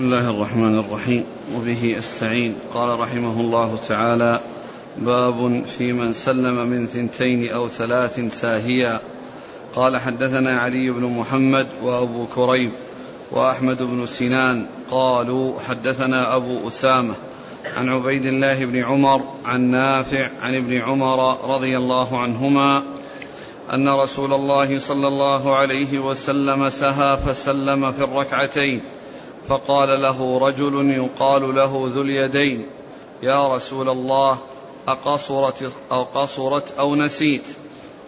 بسم الله الرحمن الرحيم وبه أستعين. قال رحمه الله تعالى باب في من سلم من ثنتين أو ثلاث ساهيا. قال حدثنا علي بن محمد وأبو كريب وأحمد بن سنان. قالوا حدثنا أبو أسامة عن عبيد الله بن عمر عن نافع عن ابن عمر رضي الله عنهما أن رسول الله صلى الله عليه وسلم سها فسلم في الركعتين. فقال له رجل يقال له ذو اليدين يا رسول الله أقصرت أو قصرت أو نسيت؟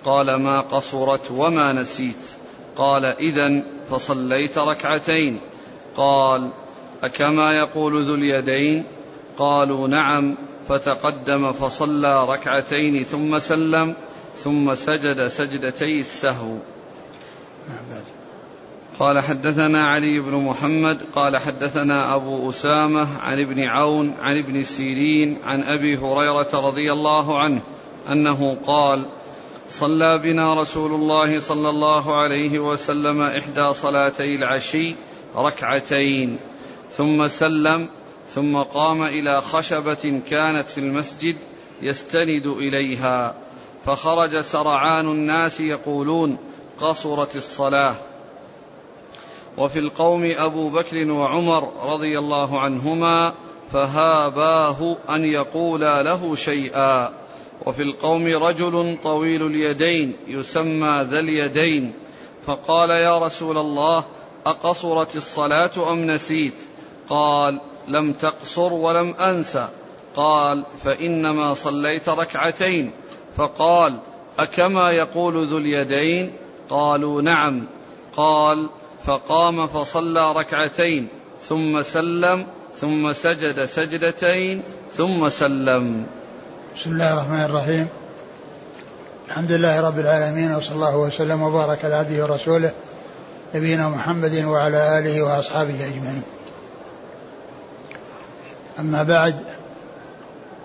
قال ما قصرت وما نسيت. قال إذا فصليت ركعتين. قال أكما يقول ذو اليدين؟ قالوا نعم. فتقدم فصلى ركعتين ثم سلم ثم سجد سجدتي السهو. قال حدثنا علي بن محمد قال حدثنا أبو أسامة عن ابن عون عن ابن سيرين عن أبي هريرة رضي الله عنه أنه قال صلى بنا رسول الله صلى الله عليه وسلم إحدى صلاتي العشي ركعتين ثم سلم ثم قام إلى خشبة كانت في المسجد يستند إليها فخرج سرعان الناس يقولون قصرت الصلاة وفي القوم أبو بكر وعمر رضي الله عنهما فهاباه أن يقولا له شيئا. وفي القوم رجل طويل اليدين يسمى ذا اليدين. فقال يا رسول الله أقصرت الصلاة أم نسيت؟ قال لم تقصر ولم أنس. قال فإنما صليت ركعتين. فقال أكما يقول ذو اليدين؟ قالوا نعم. قال فقام فصلى ركعتين ثم سلم ثم سجد سجدتين ثم سلم. بسم الله الرحمن الرحيم. الحمد لله رب العالمين وصلى الله وسلم وبارك على عبده ورسوله نبينا محمد وعلى آله وأصحابه أجمعين. أما بعد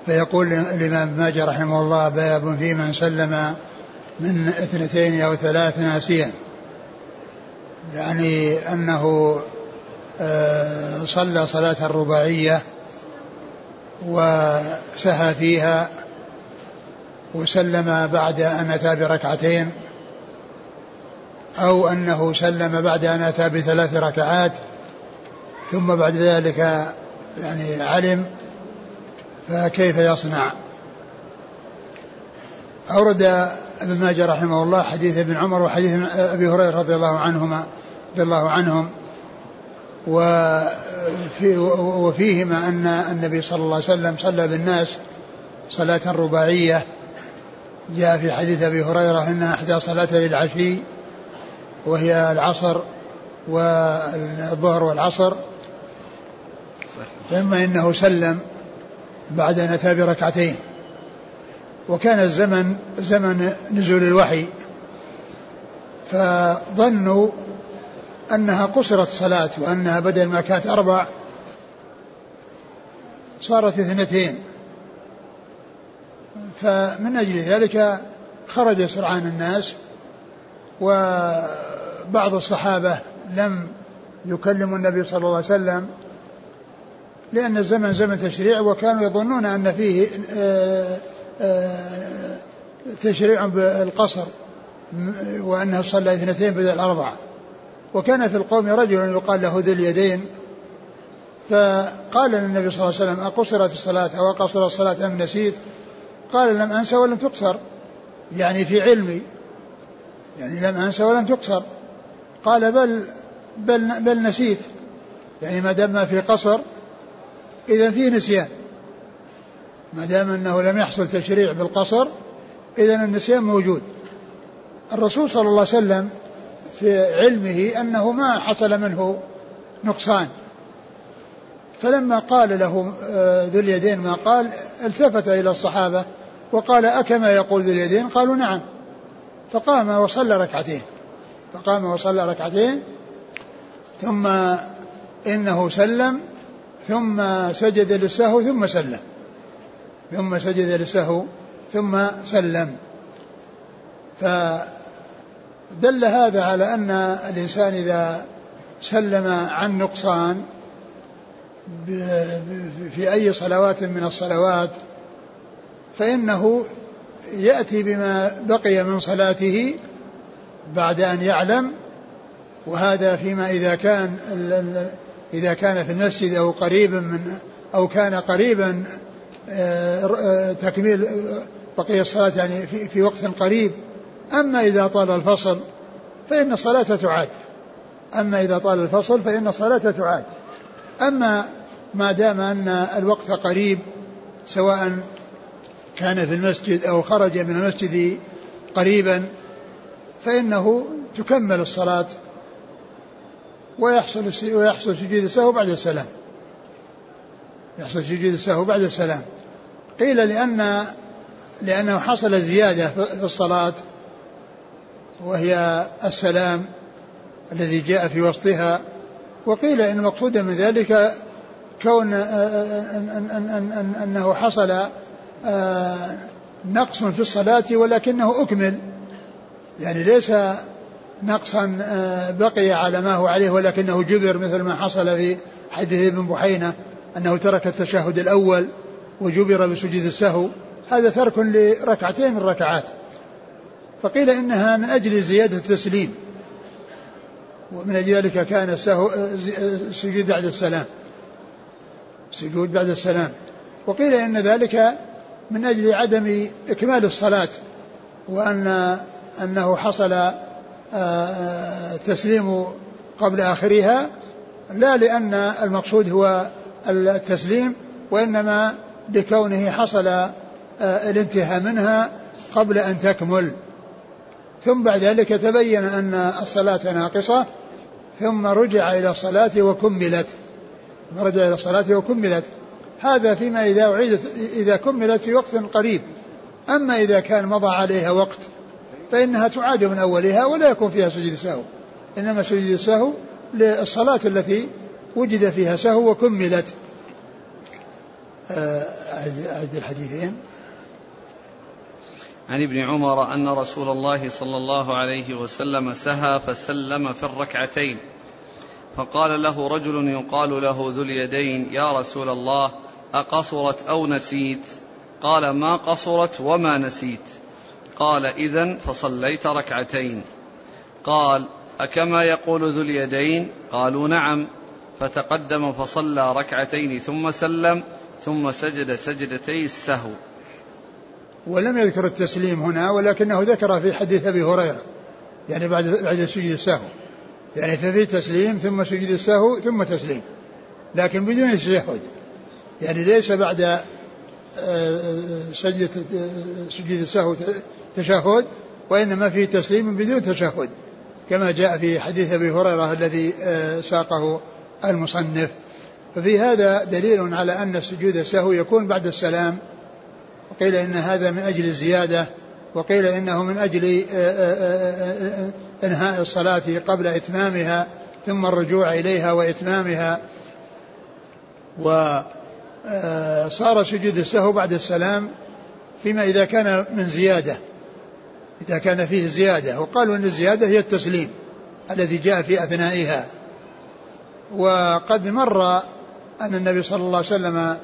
فيقول الإمام ماجه رحمه الله باب في من سلم من اثنتين أو ثلاث ناسيا. يعني أنه آه، صلى صلاة الرباعية وسهى فيها وسلم بعد أن أتى بركعتين أو أنه سلم بعد أن أتى بثلاث ركعات ثم بعد ذلك يعني علم فكيف يصنع؟ أورد ابن ماجه رحمه الله حديث ابن عمر وحديث أبي هريرة رضي الله عنهما. رضي الله عنهم وفي وفيهما أن النبي صلى الله عليه وسلم صلى بالناس صلاة رباعية. جاء في حديث أبي هريرة أن إحدى صلاتي العشي وهي العصر والظهر والعصر ثم إنه سلم بعد أن أتى بركعتين. وكان الزمن زمن نزول الوحي فظنوا أنها قصرت صلاة وأنها بدل ما كانت أربع صارت اثنتين. فمن أجل ذلك خرج سرعان الناس وبعض الصحابة لم يكلموا النبي صلى الله عليه وسلم لأن الزمن زمن تشريع وكانوا يظنون أن فيه آه، آه، تشريع بالقصر وأنه صلى اثنتين بدل أربع وكان في القوم رجل يقال له ذي اليدين فقال للنبي صلى الله عليه وسلم أقصرت الصلاة أو أقصر الصلاة أم نسيت؟ قال لم أنسى ولم تقصر. يعني في علمي يعني لم أنسى ولم تقصر. قال بل بل, بل نسيت. يعني ما دام في قصر إذا في نسيان. ما دام أنه لم يحصل تشريع بالقصر إذا النسيان موجود. الرسول صلى الله عليه وسلم في علمه أنه ما حصل منه نقصان. فلما قال له آه، ذو اليدين ما قال التفت إلى الصحابة وقال أكما يقول ذو اليدين؟ قالوا نعم. فقام وصلى ركعتين. فقام وصلى ركعتين ثم إنه سلم ثم سجد للسهو ثم سلم. ثم سجد للسهو ثم سلم. ف دل هذا على أن الإنسان إذا سلم عن نقصان في أي صلوات من الصلوات فإنه يأتي بما بقي من صلاته بعد أن يعلم وهذا فيما إذا كان إذا كان في المسجد أو قريبا من أو كان قريبا آه، آه، تكميل بقية الصلاة يعني في, في وقت قريب. أما إذا طال الفصل فإن الصلاة تعاد. أما إذا طال الفصل فإن الصلاة تعاد. أما ما دام أن الوقت قريب سواء كان في المسجد أو خرج من المسجد قريبا فإنه تكمل الصلاة ويحصل ويحصل سجود السهو بعد السلام. يحصل سجود السهو بعد السلام. قيل لأن لأنه حصل زيادة في الصلاة وهي السلام الذي جاء في وسطها. وقيل إن المقصود من ذلك كون أنه حصل نقص في الصلاة ولكنه أكمل. يعني ليس نقصا بقي على ما هو عليه ولكنه جبر مثل ما حصل في حديث ابن بحينة أنه ترك التشهد الأول وجبر بسجود السهو. هذا ترك لركعتين من الركعات. فقيل إنها من أجل زيادة التسليم. ومن أجل ذلك كان السهو السجود بعد السلام. السجود بعد السلام. وقيل إن ذلك من أجل عدم إكمال الصلاة وأن أنه حصل التسليم قبل آخرها لا لأن المقصود هو التسليم وإنما لكونه حصل الانتهاء منها قبل أن تكمل. ثم بعد ذلك تبين أن الصلاة ناقصة ثم رجع إلى الصلاة وكملت. رجع إلى الصلاة وكملت. هذا فيما إذا أعيدت إذا كملت في وقت قريب. أما إذا كان مضى عليها وقت فإنها تعاد من أولها ولا يكون فيها سجود سهو. إنما سجود السهو للصلاة التي وجد فيها سهو وكملت. آه، أعد الحديثين. عن ابن عمر أن رسول الله صلى الله عليه وسلم سهى فسلم في الركعتين. فقال له رجل يقال له ذو اليدين يا رسول الله أقصرت أو نسيت؟ قال ما قصرت وما نسيت. قال إذا فصليت ركعتين. قال أكما يقول ذو اليدين؟ قالوا نعم. فتقدم فصلى ركعتين ثم سلم ثم سجد سجدتي السهو. ولم يذكر التسليم هنا ولكنه ذكر في حديث أبي هريرة يعني بعد بعد سجود السهو. يعني ففي تسليم ثم سجود السهو ثم تسليم. لكن بدون تشهد يعني ليس بعد آه، آه، سجدة آه، سجود السهو تشهد وإنما فيه تسليم بدون تشهد. كما جاء في حديث أبي هريرة الذي ساقه المصنف. ففي هذا دليل على أن سجود السهو يكون بعد السلام وقيل إن هذا من أجل الزيادة وقيل إنه من أجل إنهاء الصلاة قبل إتمامها ثم الرجوع إليها وإتمامها. وصار سجود السهو بعد السلام فيما إذا كان من زيادة إذا كان فيه زيادة. وقالوا أن الزيادة هي التسليم الذي جاء في أثنائها. وقد مر أن النبي صلى الله عليه وسلم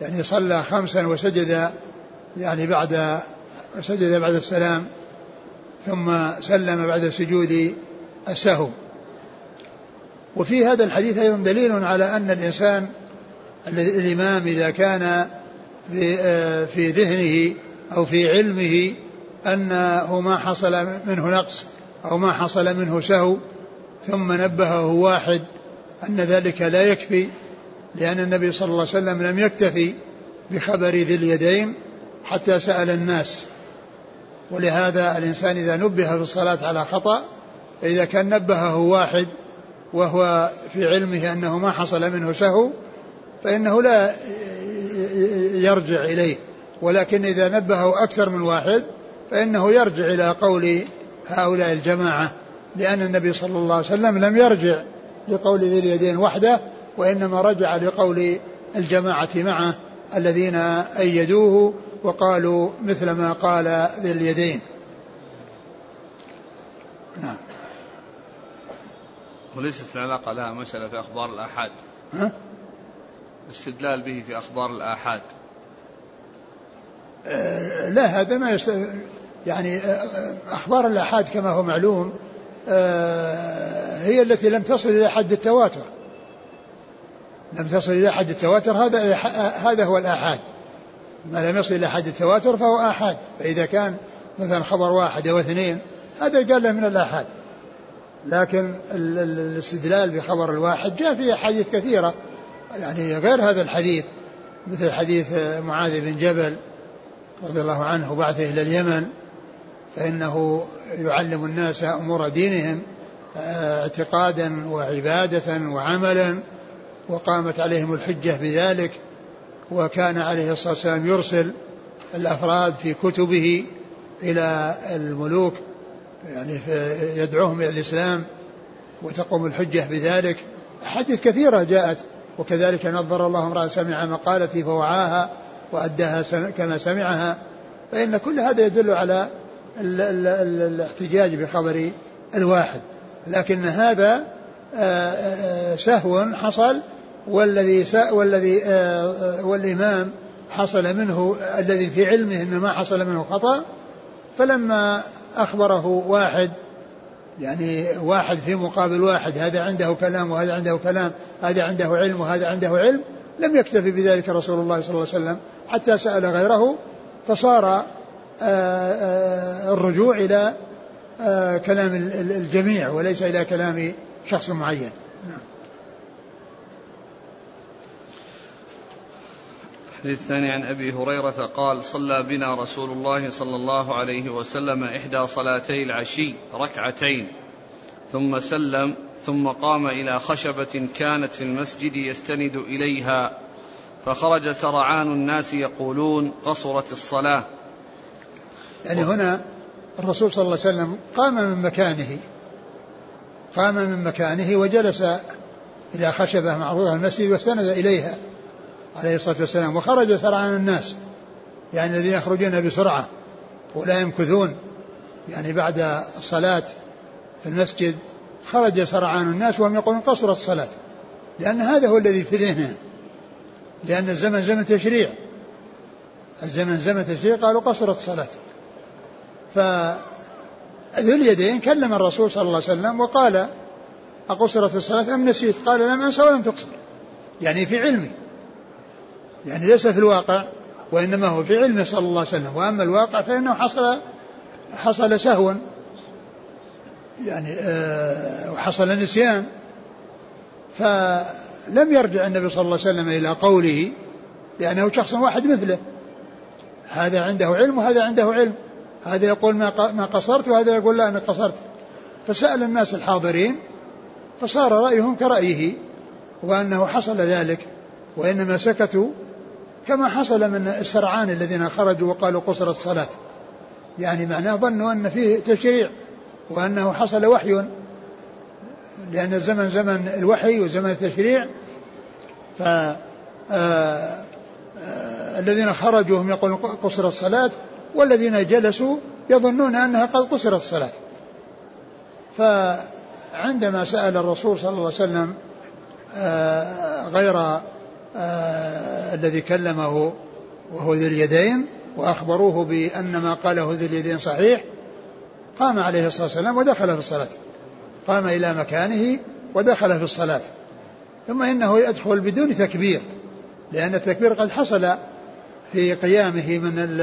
يعني صلى خمسا وسجد يعني بعد سجد بعد السلام ثم سلم بعد سجود السهو. وفي هذا الحديث أيضا دليل على أن الإنسان الإمام إذا كان في ذهنه أو في علمه أنه ما حصل منه نقص أو ما حصل منه سهو ثم نبهه واحد أن ذلك لا يكفي لأن النبي صلى الله عليه وسلم لم يكتفي بخبر ذي اليدين حتى سأل الناس. ولهذا الإنسان إذا نبه في الصلاة على خطأ فإذا كان نبهه واحد وهو في علمه أنه ما حصل منه سهو فإنه لا يرجع إليه. ولكن إذا نبهه أكثر من واحد فإنه يرجع إلى قول هؤلاء الجماعة لأن النبي صلى الله عليه وسلم لم يرجع لقول ذي اليدين وحده وإنما رجع لقول الجماعة معه الذين أيدوه وقالوا مثل ما قال ذي اليدين. نعم. وليست العلاقة لها مسألة في أخبار الآحاد. ها؟ الاستدلال به في أخبار الآحاد. آه، لا هذا ما يست... يعني آه، أخبار الآحاد كما هو معلوم آه، هي التي لم تصل إلى حد التواتر. لم تصل إلى حد التواتر هذا هذا هو الآحاد. ما لم يصل إلى حد التواتر فهو آحاد. فإذا كان مثلا خبر واحد أو اثنين هذا قال له من الآحاد. لكن الاستدلال بخبر الواحد جاء في أحاديث كثيرة. يعني غير هذا الحديث مثل حديث معاذ بن جبل رضي الله عنه بعثه إلى اليمن فإنه يعلم الناس أمور دينهم آه، اعتقادا وعبادة وعملا وقامت عليهم الحجة بذلك. وكان عليه الصلاة والسلام يرسل الأفراد في كتبه إلى الملوك يعني يدعوهم إلى الإسلام وتقوم الحجة بذلك. أحاديث كثيرة جاءت وكذلك نظر الله امرأة سمع مقالتي فوعاها وأداها كما سمعها. فإن كل هذا يدل على الاحتجاج بخبر الواحد. لكن هذا آه، آه، سهو حصل والذي والذي آه، والإمام حصل منه الذي في علمه أن ما حصل منه خطأ فلما أخبره واحد يعني واحد في مقابل واحد هذا عنده كلام وهذا عنده كلام هذا عنده علم وهذا عنده علم لم يكتفي بذلك رسول الله صلى الله عليه وسلم حتى سأل غيره فصار آه، آه، الرجوع إلى آه، كلام الجميع وليس إلى كلام شخص معين. الحديث الثاني عن أبي هريرة قال صلى بنا رسول الله صلى الله عليه وسلم إحدى صلاتي العشي ركعتين ثم سلم ثم قام إلى خشبة كانت في المسجد يستند إليها فخرج سرعان الناس يقولون قصرت الصلاة. يعني هنا الرسول صلى الله عليه وسلم قام من مكانه قام من مكانه وجلس إلى خشبة معروضة المسجد واستند إليها. عليه الصلاة والسلام وخرج سرعان الناس يعني الذين يخرجون بسرعة ولا يمكثون يعني بعد الصلاة في المسجد خرج سرعان الناس وهم يقولون قصرت الصلاة لأن هذا هو الذي في ذهنهم لأن الزمن زمن تشريع الزمن زمن تشريع قالوا قصرت الصلاة. فذو اليدين كلم الرسول صلى الله عليه وسلم وقال أقصرت الصلاة أم نسيت؟ قال لم أنسى ولم تقصر يعني في علمي. يعني ليس في الواقع وإنما هو في علمه صلى الله عليه وسلم. وأما الواقع فإنه حصل حصل سهوا يعني آه وحصل نسيان. فلم يرجع النبي صلى الله عليه وسلم إلى قوله لأنه شخص واحد مثله. هذا عنده علم وهذا عنده علم. هذا يقول ما ما قصرت وهذا يقول لا أنا قصرت. فسأل الناس الحاضرين فصار رأيهم كرأيه وأنه حصل ذلك. وإنما سكتوا كما حصل من السرعان الذين خرجوا وقالوا قصر الصلاة. يعني معناه ظنوا أن فيه تشريع وأنه حصل وحي. لأن الزمن زمن الوحي وزمن التشريع. ف آه، آه، الذين خرجوا هم يقولون قصر الصلاة والذين جلسوا يظنون أنها قد قصرت الصلاة. فعندما سأل الرسول صلى الله عليه وسلم آه، غير الذي كلمه وهو ذي اليدين وأخبروه بأن ما قاله ذي اليدين صحيح قام عليه الصلاة والسلام ودخل في الصلاة. قام إلى مكانه ودخل في الصلاة. ثم إنه يدخل بدون تكبير لأن التكبير قد حصل في قيامه من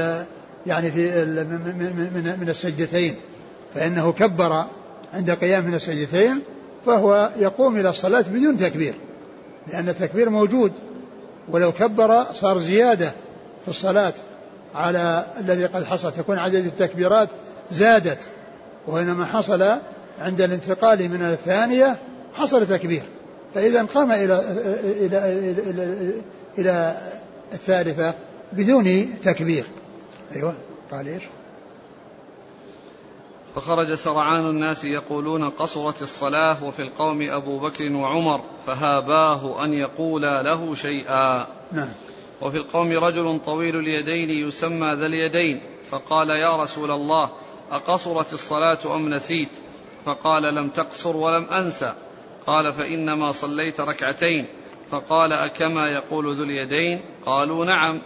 يعني في من, من, من السجدتين. فإنه كبر عند قيام من السجدتين فهو يقوم إلى الصلاة بدون تكبير لأن التكبير موجود. ولو كبر صار زيادة في الصلاة على الذي قد حصل تكون عدد التكبيرات زادت وإنما حصل عند الانتقال من الثانية حصل تكبير. فإذا قام إلى إلى إلى, إلى, إلى الثالثة بدون تكبير. أيوة. قال إيش؟ فخرج سرعان الناس يقولون قصرت الصلاة وفي القوم أبو بكر وعمر فهاباه أن يقولا له شيئا. نعم. وفي القوم رجل طويل اليدين يسمى ذا اليدين فقال يا رسول الله أقصرت الصلاة أم نسيت؟ فقال لم تقصر ولم أنسى قال فإنما صليت ركعتين. فقال أكما يقول ذو اليدين؟ قالوا نعم.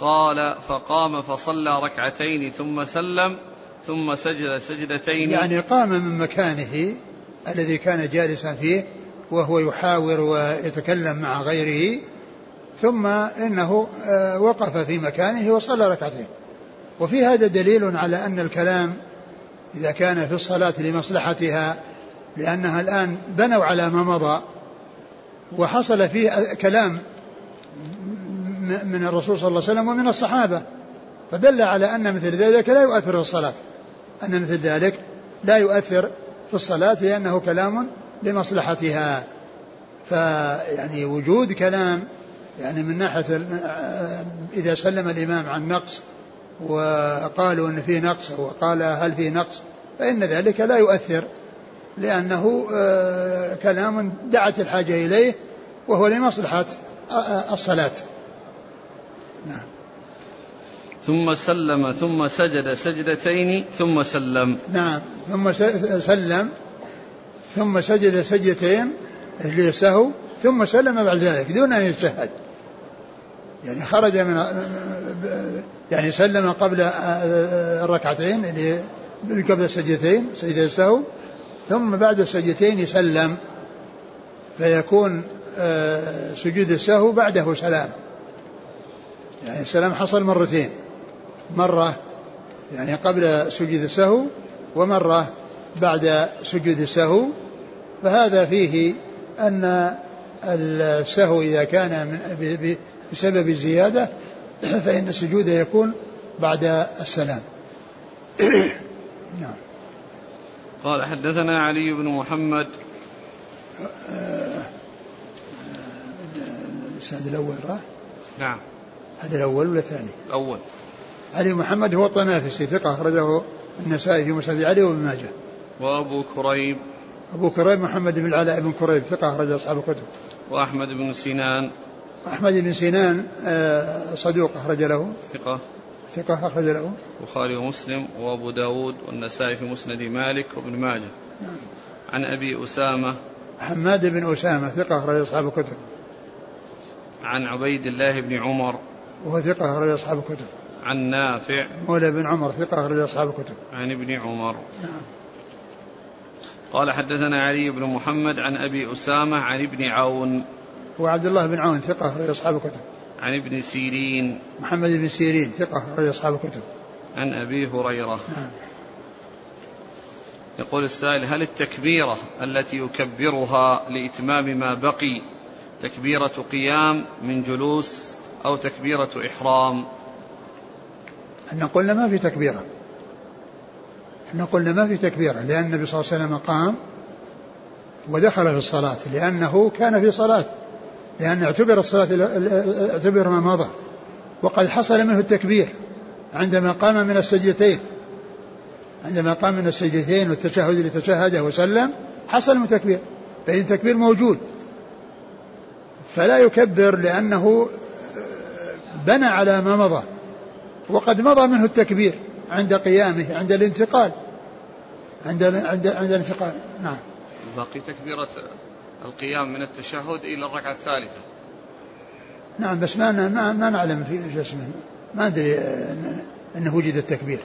قال فقام فصلى ركعتين ثم سلم. ثم سجد سجدتين. يعني قام من مكانه الذي كان جالسا فيه وهو يحاور ويتكلم مع غيره ثم إنه آه، وقف في مكانه وصلى ركعتين. وفي هذا دليل على أن الكلام إذا كان في الصلاة لمصلحتها لأنها الآن بنوا على ما مضى وحصل فيه كلام من الرسول صلى الله عليه وسلم ومن الصحابة. فدل على أن مثل ذلك لا يؤثر في الصلاة. أن مثل ذلك لا يؤثر في الصلاة لأنه كلام لمصلحتها. فيعني وجود كلام يعني من ناحية إذا سلم الإمام عن نقص وقالوا أن فيه نقص وقال هل فيه نقص فإن ذلك لا يؤثر لأنه آه، كلام دعت الحاجة إليه وهو لمصلحة آه، الصلاة. نعم. ثم سلم ثم سجد سجدتين ثم سلم. نعم. ثم سلم ثم سجد سجدتين للسهو ثم سلم بعد ذلك دون أن يتشهد يعني خرج من يعني سلم قبل الركعتين اللي قبل السجدتين سجد السهو ثم بعد السجدتين يسلم فيكون آه، سجود السهو بعده سلام. يعني السلام حصل مرتين. مرة يعني قبل سجود السهو ومرة بعد سجود السهو. فهذا فيه أن السهو إذا كان من بسبب الزيادة فإن السجود يكون بعد السلام. نعم. قال حدثنا علي بن محمد. الإسناد الأول راح نعم. هذا الأول ولا الثاني؟ الأول. علي محمد هو الطنافسي ثقة أخرجه النسائي في مسند علي وابن ماجه. وأبو كريب. أبو كريب محمد بن العلاء بن كريب ثقة أخرج أصحاب الكتب. وأحمد بن سنان. أحمد بن سنان آه، صدوق أخرج له. ثقة. ثقة أخرج له. البخاري ومسلم وأبو داود والنسائي في مسند مالك وابن ماجه. نعم. عن أبي أسامة. حماد بن أسامة ثقة أخرج أصحاب الكتب. عن عبيد الله بن عمر. وهو ثقة أخرج أصحاب الكتب. عن نافع. مولى بن عمر ثقة أخرج أصحاب الكتب. عن ابن عمر. نعم. قال حدثنا علي بن محمد عن أبي أسامة عن ابن عون. وعبد الله بن عون ثقة أخرج أصحاب الكتب. عن ابن سيرين. محمد بن سيرين ثقة أخرج أصحاب الكتب. عن أبي هريرة. نعم. يقول السائل هل التكبيرة التي يكبرها لإتمام ما بقي تكبيرة قيام من جلوس أو تكبيرة إحرام؟ إحنا قلنا ما في تكبيرة. إحنا قلنا ما في تكبيرة لأن النبي صلى الله عليه وسلم قام ودخل في الصلاة لأنه كان في صلاة لأن اعتبر الصلاة اعتبر ما مضى. وقد حصل منه التكبير عندما قام من السجدتين. عندما قام من السجدتين والتشهد اللي تشهده وسلم حصل من تكبير فإن التكبير موجود. فلا يكبر لأنه بنى على ما مضى. وقد مضى منه التكبير عند قيامه عند الانتقال. عند عند عند الانتقال. نعم. باقي تكبيرة القيام من التشهد إلى الركعة الثالثة. نعم بس ما ما, ما نعلم في شو اسمه. ما ندري إنه وجد التكبير.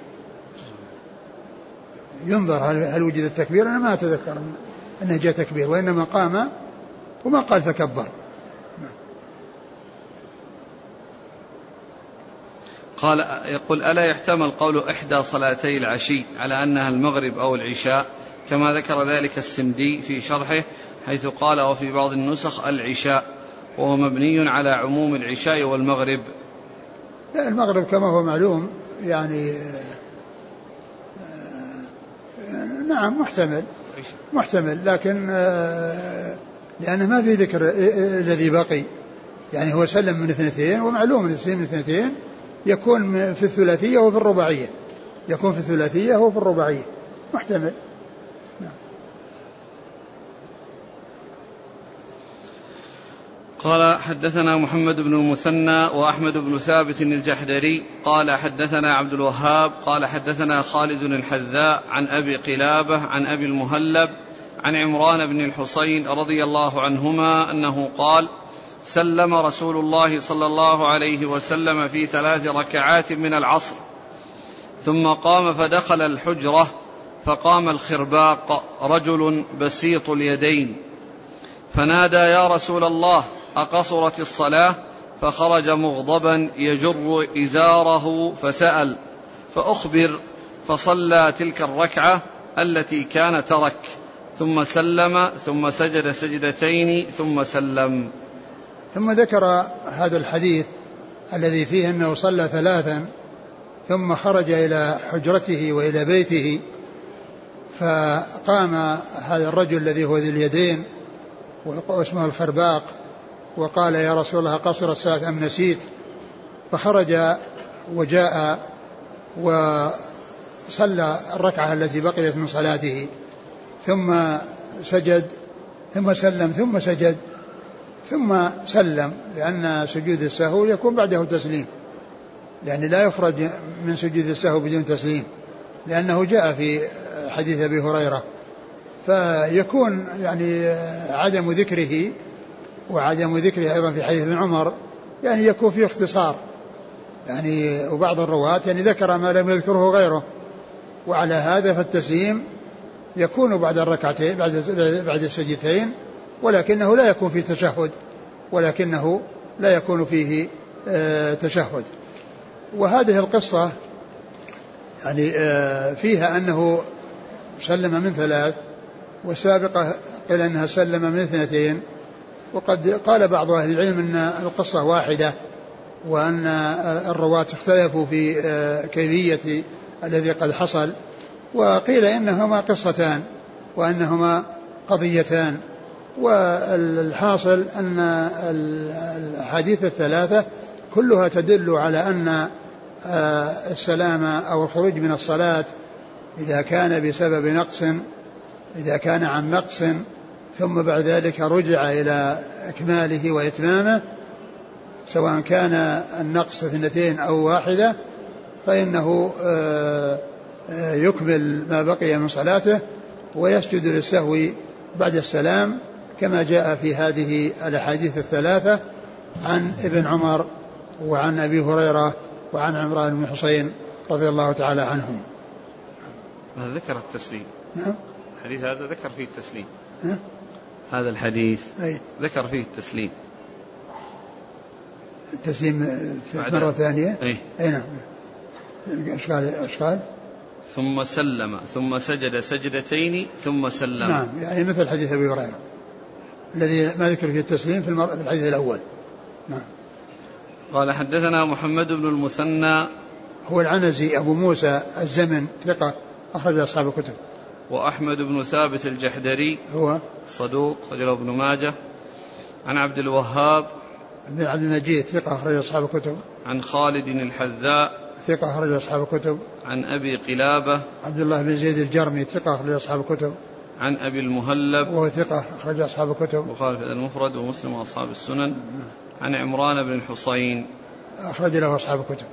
ينظر هل, هل وجد التكبير؟ أنا ما أتذكر إنه جاء تكبير وإنما قام وما قال فكبر. قال يقول ألا يحتمل قول إحدى صلاتي العشي على أنها المغرب أو العشاء؟ كما ذكر ذلك السندي في شرحه حيث قال وفي بعض النسخ العشاء وهو مبني على عموم العشاء والمغرب. لا المغرب كما هو معلوم يعني نعم محتمل محتمل لكن لأنه ما في ذكر الذي بقي. يعني هو سلم من اثنتين ومعلوم من اثنتين يكون في الثلاثية وفي الرباعية. يكون في الثلاثية وفي الرباعية. محتمل. قال حدثنا محمد بن المثنى وأحمد بن ثابت الجحدري. قال حدثنا عبد الوهاب. قال حدثنا خالد الحذاء عن أبي قلابة عن أبي المهلب عن عمران بن الحصين رضي الله عنهما أنه قال سلم رسول الله صلى الله عليه وسلم في ثلاث ركعات من العصر. ثم قام فدخل الحجرة فقام الخرباق رجل بسيط اليدين. فنادى يا رسول الله أقصرت الصلاة؟ فخرج مغضبا يجر إزاره فسأل فأخبر فصلى تلك الركعة التي كان ترك. ثم سلم ثم سجد سجدتين ثم سلم. ثم ذكر هذا الحديث الذي فيه أنه صلى ثلاثا ثم خرج إلى حجرته وإلى بيته فقام هذا الرجل الذي هو ذي اليدين واسمه الخرباق وقال يا رسول الله قصر الصلاة أم نسيت؟ فخرج وجاء وصلى الركعة التي بقيت من صلاته ثم سجد ثم سلم ثم سجد ثم سلم لأن سجود السهو يكون بعده تسليم. يعني لا يخرج من سجود السهو بدون تسليم لأنه جاء في حديث أبي هريرة. فيكون يعني عدم ذكره وعدم ذكره أيضا في حديث ابن عمر يعني يكون فيه اختصار. يعني وبعض الرواة يعني ذكر ما لم يذكره غيره. وعلى هذا فالتسليم يكون بعد الركعتين بعد بعد السجدتين ولكنه لا يكون فيه تشهد ولكنه لا يكون فيه آه تشهد. وهذه القصة يعني آه فيها أنه سلم من ثلاث والسابقة قيل أنها سلم من اثنتين. وقد قال بعض أهل العلم أن القصة واحدة وأن الرواة اختلفوا في آه، كيفية الذي قد حصل. وقيل إنهما قصتان وأنهما قضيتان. والحاصل أن الأحاديث الثلاثة كلها تدل على أن آه، السلام أو الخروج من الصلاة إذا كان بسبب نقص إذا كان عن نقص ثم بعد ذلك رجع إلى إكماله وإتمامه سواء كان النقص اثنتين أو واحدة فإنه آه، آه، يكمل ما بقي من صلاته ويسجد للسهو بعد السلام. كما جاء في هذه الأحاديث الثلاثة عن ابن عمر وعن أبي هريرة وعن عمران بن حسين رضي الله تعالى عنهم. هذا ذكر التسليم. نعم. الحديث هذا ذكر فيه التسليم. هذا الحديث أي. ذكر فيه التسليم. التسليم في مرة ثانية؟ أي. أي نعم. إيش قال؟ ثم سلم ثم سجد سجدتين ثم سلم. نعم. يعني مثل حديث أبي هريرة. الذي ما ذكر فيه التسليم في الحديث الأول. نعم. قال حدثنا محمد بن المثنى. هو العنزي أبو موسى الزمن ثقة أخرج أصحاب الكتب. وأحمد بن ثابت الجحدري. هو صدوق رجله ابن ماجه. عن عبد الوهاب. بن عبد المجيد ثقة أخرج أصحاب الكتب. عن خالد الحذاء. ثقة أخرج أصحاب الكتب. عن أبي قلابة. عبد الله بن زيد الجرمي ثقة أخرج أصحاب الكتب. عن أبي المهلب. وهو ثقة أخرج أصحاب الكتب. وقال في المفرد ومسلم وأصحاب السنن. عن عمران بن الحصين. أخرج له أصحاب الكتب.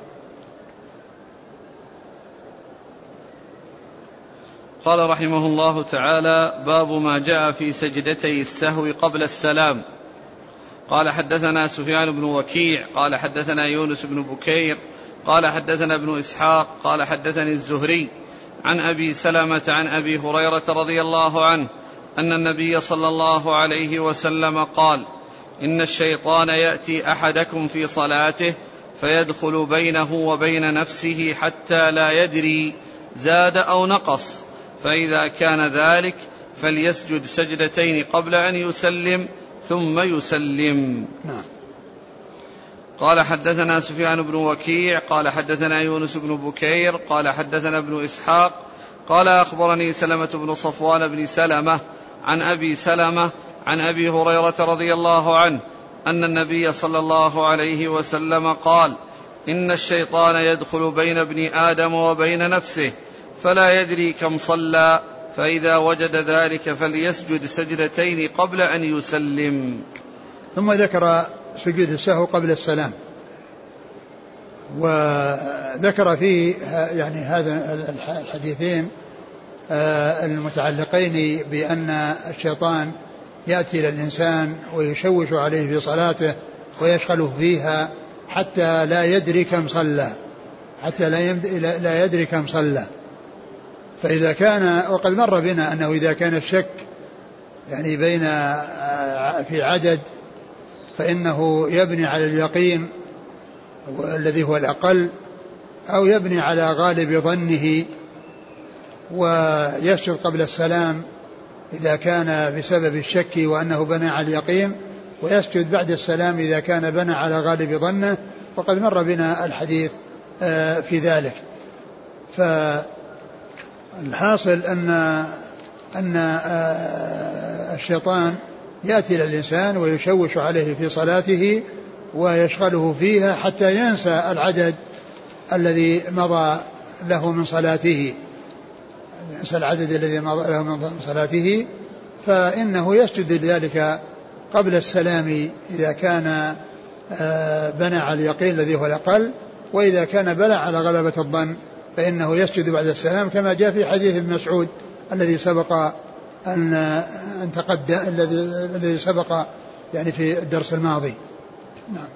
قال رحمه الله تعالى باب ما جاء في سجدتي السهو قبل السلام. قال حدثنا سفيان بن وكيع قال حدثنا يونس بن بكير قال حدثنا ابن إسحاق قال حدثني الزهري. عن أبي سلمة عن أبي هريرة رضي الله عنه أن النبي صلى الله عليه وسلم قال إن الشيطان يأتي أحدكم في صلاته فيدخل بينه وبين نفسه حتى لا يدري زاد أو نقص فإذا كان ذلك فليسجد سجدتين قبل أن يسلم ثم يسلم. نعم. قال حدثنا سفيان بن وكيع قال حدثنا يونس بن بكير قال حدثنا ابن إسحاق قال أخبرني سلمة بن صفوان بن سلمة عن أبي سلمة عن أبي هريرة رضي الله عنه أن النبي صلى الله عليه وسلم قال إن الشيطان يدخل بين ابن آدم وبين نفسه فلا يدري كم صلى فإذا وجد ذلك فليسجد سجدتين قبل أن يسلم. ثم ذكر سجود السهو قبل السلام. وذكر فيه يعني هذا الحديثين آه، المتعلقين بأن الشيطان يأتي إلى الإنسان ويشوش عليه في صلاته ويشغله فيها حتى لا يدري كم صلى حتى لا لا يدري كم صلى. فإذا كان وقد مر بنا أنه إذا كان الشك يعني بين في عدد فإنه يبني على اليقين الذي هو الأقل أو يبني على غالب ظنه ويسجد قبل السلام إذا كان بسبب الشك وأنه بنى على اليقين ويسجد بعد السلام إذا كان بنى على غالب ظنه وقد مر بنا الحديث آه، في ذلك. فالحاصل أن أن آه، الشيطان يأتي إلى الإنسان ويشوش عليه في صلاته ويشغله فيها حتى ينسى العدد الذي مضى له من صلاته. ينسى العدد الذي مضى له من صلاته فإنه يسجد لذلك قبل السلام إذا كان آه، بنى على اليقين الذي هو الأقل وإذا كان بنى على غلبة الظن فإنه يسجد بعد السلام كما جاء في حديث ابن مسعود الذي سبق أن أن تقدم الذي الذي سبق يعني في الدرس الماضي. نعم.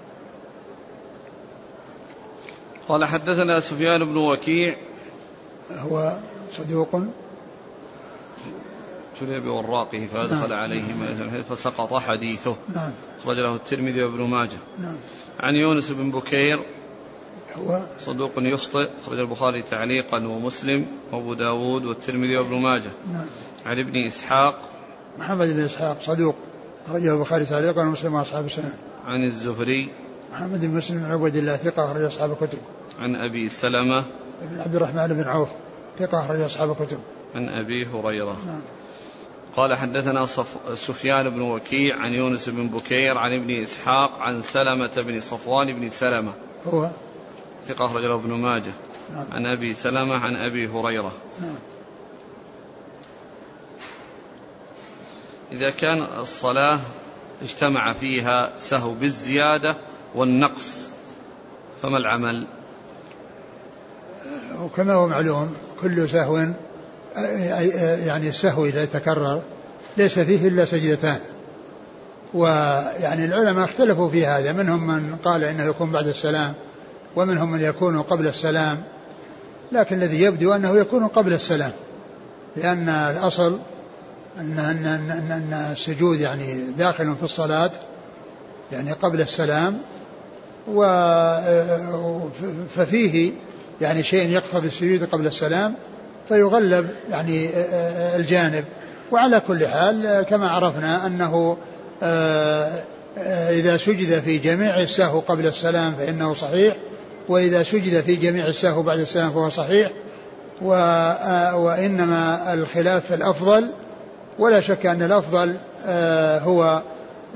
قال حدثنا سفيان بن وكيع. هو صدوق. ابتلي بوراقه فأدخل نعم. عليه فسقط حديثه. نعم. أخرج له الترمذي وابن ماجه. نعم. عن يونس بن بكير. هو صدوق يخطئ. أخرج البخاري تعليقا ومسلم وأبو داود والترمذي وابن ماجه. نعم. عن ابن إسحاق. محمد بن إسحاق صدوق أخرجه البخاري تعليقا ومسلم وأصحاب السنة. عن الزهري. محمد بن مسلم بن عبد الله ثقة أخرج أصحاب الكتب. عن أبي سلمة. بن عبد الرحمن بن عوف ثقة أخرج أصحاب الكتب. عن أبي هريرة. نعم. قال حدثنا صف سفيان بن وكيع عن يونس بن بكير عن ابن إسحاق عن سلمة بن صفوان بن سلمة. هو؟ ثقة أخرج له ابن ماجه. نعم. عن أبي سلمة عن أبي هريرة. نعم. إذا كان الصلاة اجتمع فيها سهو بالزيادة والنقص فما العمل؟ وكما هو معلوم كل سهو يعني السهو إذا تكرر ليس فيه إلا سجدتان. ويعني العلماء اختلفوا في هذا منهم من قال إنه يكون بعد السلام ومنهم من يكون قبل السلام لكن الذي يبدو أنه يكون قبل السلام لأن الأصل أن, أن, أن, أن السجود يعني داخل في الصلاة يعني قبل السلام و ففيه يعني شيء يقتضي السجود قبل السلام فيغلب يعني الجانب. وعلى كل حال كما عرفنا أنه إذا سجد في جميع السهو قبل السلام فإنه صحيح وإذا سجد في جميع السهو بعد السلام فهو صحيح وإنما الخلاف الأفضل ولا شك أن الأفضل هو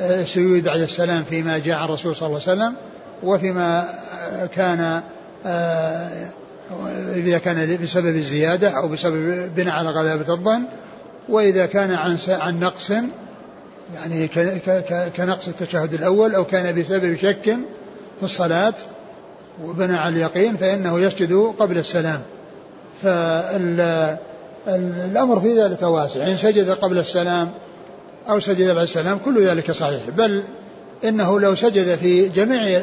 السجود بعد السلام فيما جاء عن الرسول صلى الله عليه وسلم وفيما كان إذا كان بسبب الزيادة أو بسبب بناء على غلبة الظن وإذا كان عن عن نقص يعني كنقص التشهد الأول أو كان بسبب شك في الصلاة وبنى على اليقين فإنه يسجد قبل السلام. فالأمر في ذلك واسع. إن سجد قبل السلام أو سجد بعد السلام كل ذلك صحيح. بل إنه لو سجد في جميع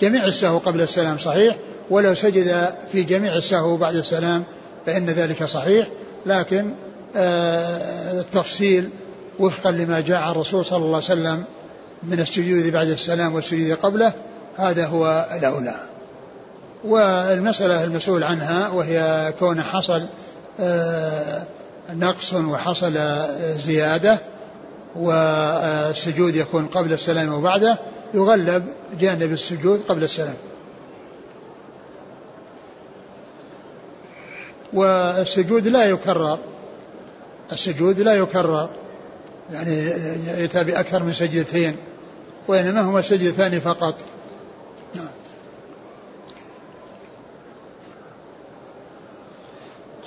جميع السهو قبل السلام صحيح ولو سجد في جميع السهو بعد السلام فإن ذلك صحيح. لكن آه، التفصيل وفقا لما جاء عن الرسول صلى الله عليه وسلم من السجود بعد السلام والسجود قبله هذا هو الأولى. والمسألة المسؤول عنها وهي كون حصل نقص وحصل زيادة والسجود يكون قبل السلام وبعده يغلب جانب السجود قبل السلام. والسجود لا يكرر السجود لا يكرر يعني يتابع بأكثر من سجدتين وإنما هما سجدتان فقط.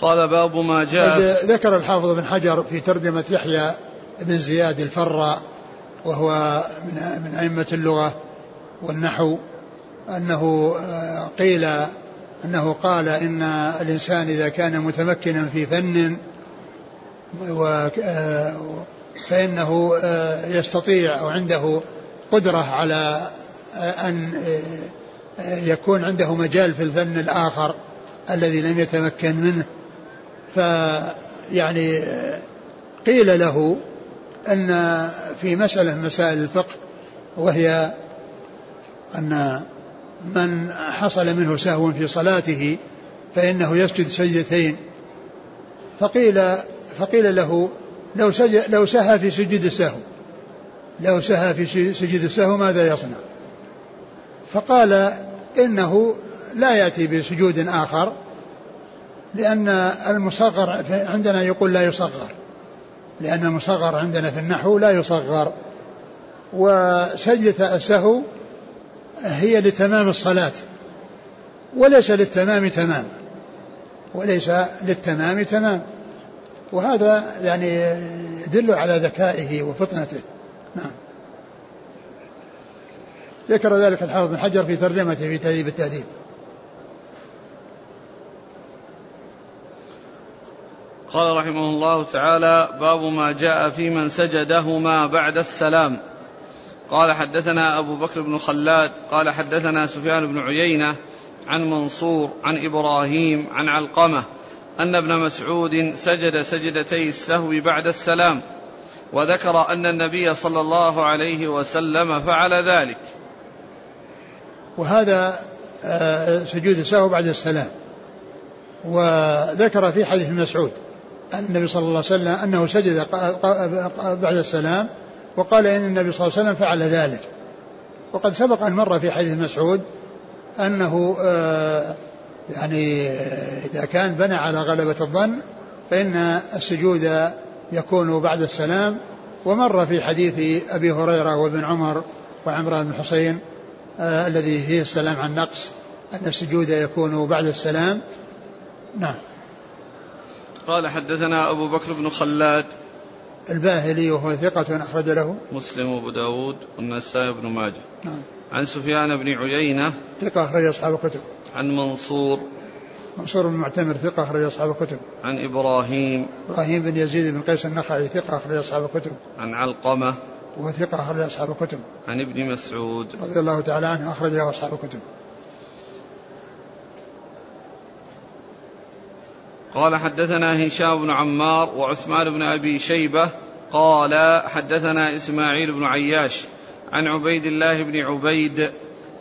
قال باب ما جاء. ذكر الحافظ بن حجر في ترجمة يحيى بن زياد الفراء وهو من من أئمة اللغة والنحو أنه قيل أنه قال إن الإنسان إذا كان متمكنا في فن فإنه آه، يستطيع أو عنده قدرة على آه، أن آه، يكون عنده مجال في الفن الآخر الذي لم يتمكن منه. فيعني قيل له أن في مسألة مسائل الفقه وهي أن من حصل منه سهو في صلاته فإنه يسجد سجدتين فقيل فقيل له لو لو سهى في سجود السهو لو سهى في سجود السهو ماذا يصنع؟ فقال إنه لا يأتي بسجود آخر لأن المصغر عندنا يقول لا يصغر. لأن المصغر عندنا في النحو لا يصغر. وسجدة السهو هي لتمام الصلاة. وليس للتمام تمام. وليس للتمام تمام. وهذا يعني يدل على ذكائه وفطنته. نعم. ذكر ذلك الحافظ بن حجر في ترجمته في تهذيب التهذيب. قال رحمه الله تعالى باب ما جاء في من سجدهما بعد السلام. قال حدثنا أبو بكر بن خلاد قال حدثنا سفيان بن عيينة عن منصور عن إبراهيم عن علقمة أن ابن مسعود سجد سجدتي السهو بعد السلام وذكر أن النبي صلى الله عليه وسلم فعل ذلك. وهذا آه، سجود السهو بعد السلام. وذكر في حديث مسعود النبي صلى الله عليه وسلم أنه سجد بعد السلام وقال إن النبي صلى الله عليه وسلم فعل ذلك. وقد سبق أن مر في حديث مسعود أنه آه، يعني إذا كان بنى على غلبة الظن فإن السجود يكون بعد السلام. ومر في حديث أبي هريرة وابن عمر وعمران بن حسين آه الذي فيه السلام عن نقص أن السجود يكون بعد السلام. نعم. قال حدثنا أبو بكر بن خلاد. الباهلي وهو ثقة أخرج له. مسلم وأبو داود والنسائي بن ماجه. نعم. عن سفيان بن عيينة. ثقة أخرج أصحاب الكتب. عن منصور. منصور بن معتمر ثقة أخرج أصحاب الكتب. عن إبراهيم. إبراهيم بن يزيد بن قيس النخعي ثقة أخرج أصحاب الكتب. عن علقمة. وهو ثقة أخرج أصحاب الكتب. عن ابن مسعود. رضي الله تعالى عنه أخرج له أصحاب الكتب. قال حدثنا هشام بن عمار وعثمان بن أبي شيبة قال حدثنا إسماعيل بن عياش عن عبيد الله بن عبيد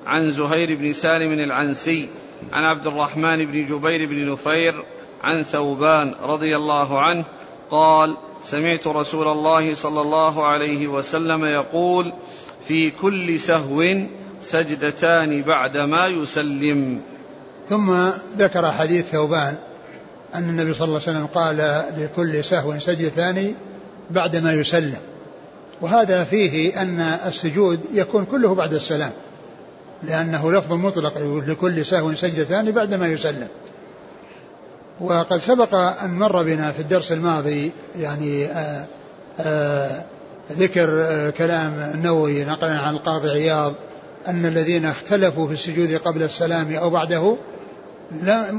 عن زهير بن سالم العنسي عن عبد الرحمن بن جبير بن نفير عن ثوبان رضي الله عنه قال سمعت رسول الله صلى الله عليه وسلم يقول في كل سهو سجدتان بعدما يسلم. ثم ذكر حديث ثوبان. أن النبي صلى الله عليه وسلم قال لكل سهو سجدتان بعدما يسلم. وهذا فيه أن السجود يكون كله بعد السلام لأنه لفظ مطلق لكل سهو سجدتان بعدما يسلم. وقد سبق أن مر بنا في الدرس الماضي يعني آآ آآ ذكر كلام النووي نقلا عن القاضي عياض أن الذين اختلفوا في السجود قبل السلام أو بعده لا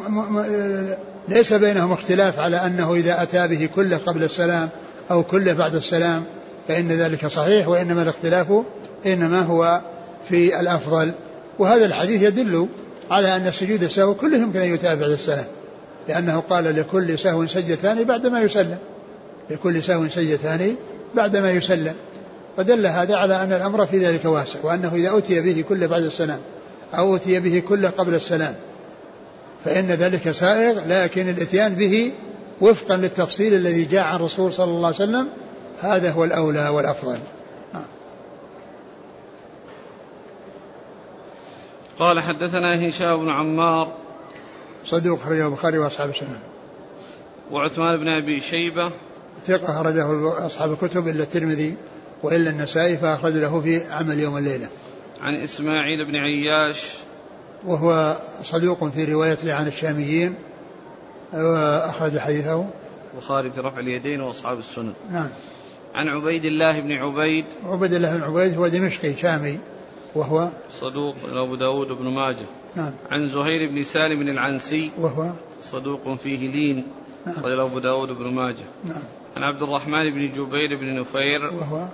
ليس بينهم اختلاف على أنه إذا أتى به كله قبل السلام أو كله بعد السلام فإن ذلك صحيح وإنما الاختلاف إنما هو في الأفضل. وهذا الحديث يدل على أن السجود السهو كله يمكن أن يتابع السلام لأنه قال لكل سهو سجدتان بعدما يسلم لكل سهو سجدتان بعدما يسلم. فدل هذا على أن الأمر في ذلك واسع وأنه إذا أتي به كله بعد السلام أو أتي به كله قبل السلام فإن ذلك سائغ لكن الإتيان به وفقا للتفصيل الذي جاء عن الرسول صلى الله عليه وسلم هذا هو الأولى والأفضل. قال حدثنا هشام بن عمار. صدوق خرجه البخاري وأصحاب السنن. وعثمان بن أبي شيبة. ثقة أخرجه أصحاب الكتب إلا الترمذي وإلا النسائي فأخرج له في عمل يوم الليلة. عن إسماعيل بن عياش وهو صدوق في روايته عن الشاميين وأخرج حديثه. البخاري في رفع اليدين وأصحاب السنن. نعم. عن عبيد الله بن عبيد. عبيد الله بن عبيد هو دمشقي شامي وهو صدوق أبو داود بن ماجه. نعم. عن زهير بن سالم العنسي. وهو صدوق فيه لين. نعم. أبو داود بن ماجه. نعم. عن عبد الرحمن بن جبير بن نفير. وهو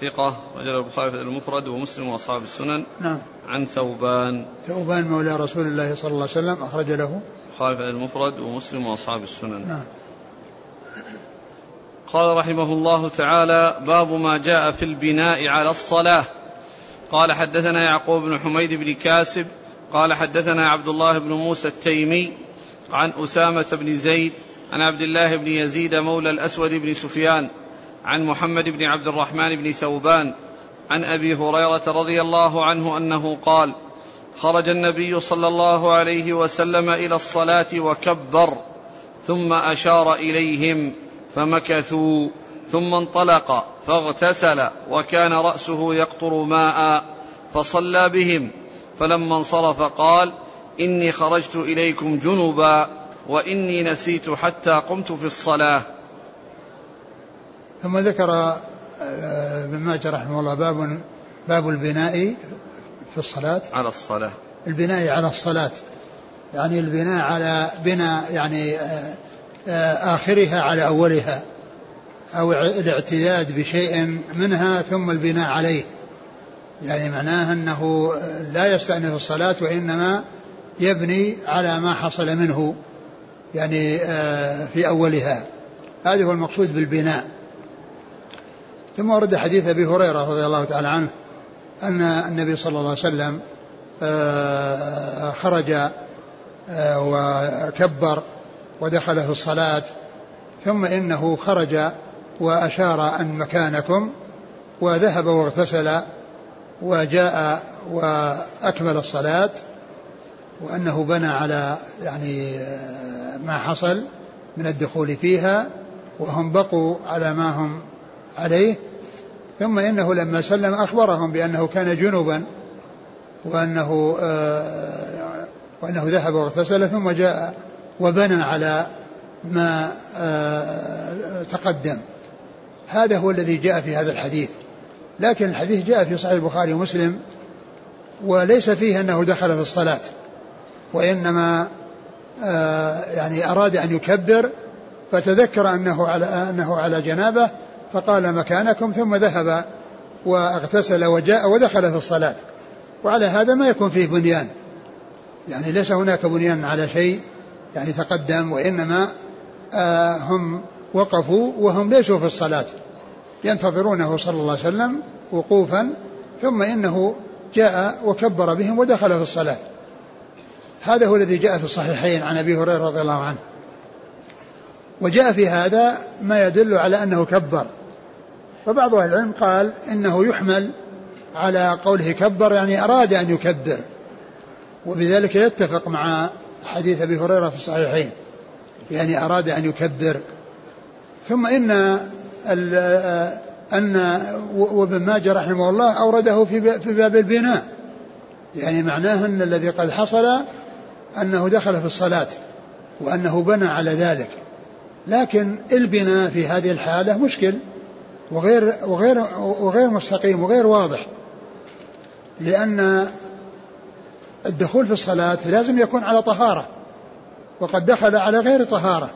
ثقة رجل البخاري في المفرد ومسلم وأصحاب السنن. نعم. عن ثوبان. ثوبان مولى رسول الله صلى الله عليه وسلم أخرج له. البخاري في المفرد ومسلم وأصحاب السنن. نعم. قال رحمه الله تعالى باب ما جاء في البناء على الصلاة. قال حدثنا يعقوب بن حميد بن كاسب. قال حدثنا عبد الله بن موسى التيمي عن أسامة بن زيد عن عبد الله بن يزيد مولى الأسود بن سفيان. عن محمد بن عبد الرحمن بن ثوبان عن أبي هريرة رضي الله عنه أنه قال خرج النبي صلى الله عليه وسلم إلى الصلاة وكبر ثم أشار إليهم فمكثوا ثم انطلق فاغتسل وكان رأسه يقطر ماء فصلى بهم. فلما انصرف قال إني خرجت إليكم جنبا وإني نسيت حتى قمت في الصلاة. ثم ذكر آه، ابن ماجه رحمه الله باب باب البناء في الصلاة. على الصلاة. البناء على الصلاة. يعني البناء على بناء يعني آه، آه، آخرها على أولها أو الاعتداد بشيء منها ثم البناء عليه. يعني معناه أنه لا يستأنف الصلاة وإنما يبني على ما حصل منه يعني آه، في أولها. هذا هو المقصود بالبناء. ثم ورد حديث أبي هريرة رضي الله تعالى عنه أن النبي صلى الله عليه وسلم آه، خرج وكبر ودخل في الصلاة ثم إنه خرج وأشار أن مكانكم وذهب واغتسل وجاء وأكمل الصلاة وأنه بنى على يعني ما حصل من الدخول فيها وهم بقوا على ما هم عليه ثم إنه لما سلم أخبرهم بأنه كان جنوبا وأنه آه، وأنه ذهب واغتسل ثم جاء وبنى على ما آه، تقدم. هذا هو الذي جاء في هذا الحديث. لكن الحديث جاء في صحيح البخاري ومسلم وليس فيه أنه دخل في الصلاة وإنما آه، يعني أراد أن يكبر فتذكر أنه على أنه على جنابة فقال مكانكم ثم ذهب واغتسل وجاء ودخل في الصلاة. وعلى هذا ما يكون فيه بنيان. يعني ليس هناك بنيان على شيء يعني تقدم وإنما آه هم وقفوا وهم ليسوا في الصلاة. ينتظرونه صلى الله عليه وسلم وقوفا ثم إنه جاء وكبر بهم ودخل في الصلاة. هذا هو الذي جاء في الصحيحين عن أبي هريرة رضي الله عنه. وجاء في هذا ما يدل على أنه كبر. فبعض أهل العلم قال إنه يحمل على قوله كبر يعني أراد أن يكبر. وبذلك يتفق مع حديث أبي هريرة في الصحيحين يعني أراد أن يكبر. ثم إن أن وابن ماجه رحمه الله أورده في في باب البناء. يعني معناه أن الذي قد حصل أنه دخل في الصلاة وأنه بنى على ذلك. لكن البناء في هذه الحالة مشكل. وغير وغير وغير مستقيم وغير واضح لأن الدخول في الصلاة لازم يكون على طهارة وقد دخل على غير طهارة.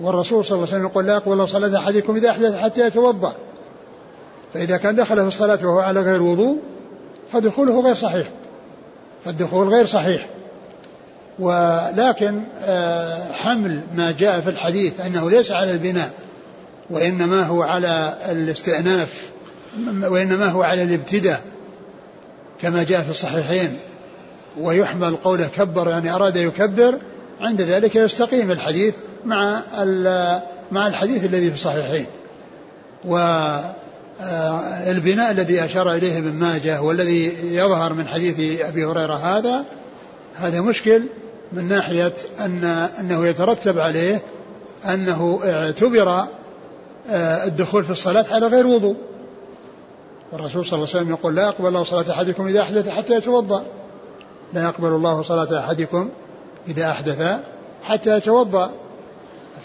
والرسول صلى الله عليه وسلم يقول لا يقبل صلاة أحدكم إذا أحدث حتى يتوضأ. فإذا كان دخل في الصلاة وهو على غير وضوء فدخوله غير صحيح فالدخول غير صحيح. ولكن آه، حمل ما جاء في الحديث أنه ليس على البناء وإنما هو على الاستئناف وإنما هو على الابتداء كما جاء في الصحيحين. ويحمل قوله كبر يعني أراد يكبر عند ذلك يستقيم الحديث مع مع الحديث الذي في الصحيحين. والبناء الذي أشار إليه ابن ماجه والذي يظهر من حديث أبي هريرة هذا هذا مشكل من ناحية أن أنه يترتب عليه أنه اعتبر آه، الدخول في الصلاة على غير وضوء. والرسول صلى الله عليه وسلم يقول لا يقبل الله صلاة أحدكم إذا أحدث حتى يتوضأ. لا يقبل الله صلاة أحدكم إذا أحدث حتى يتوضأ.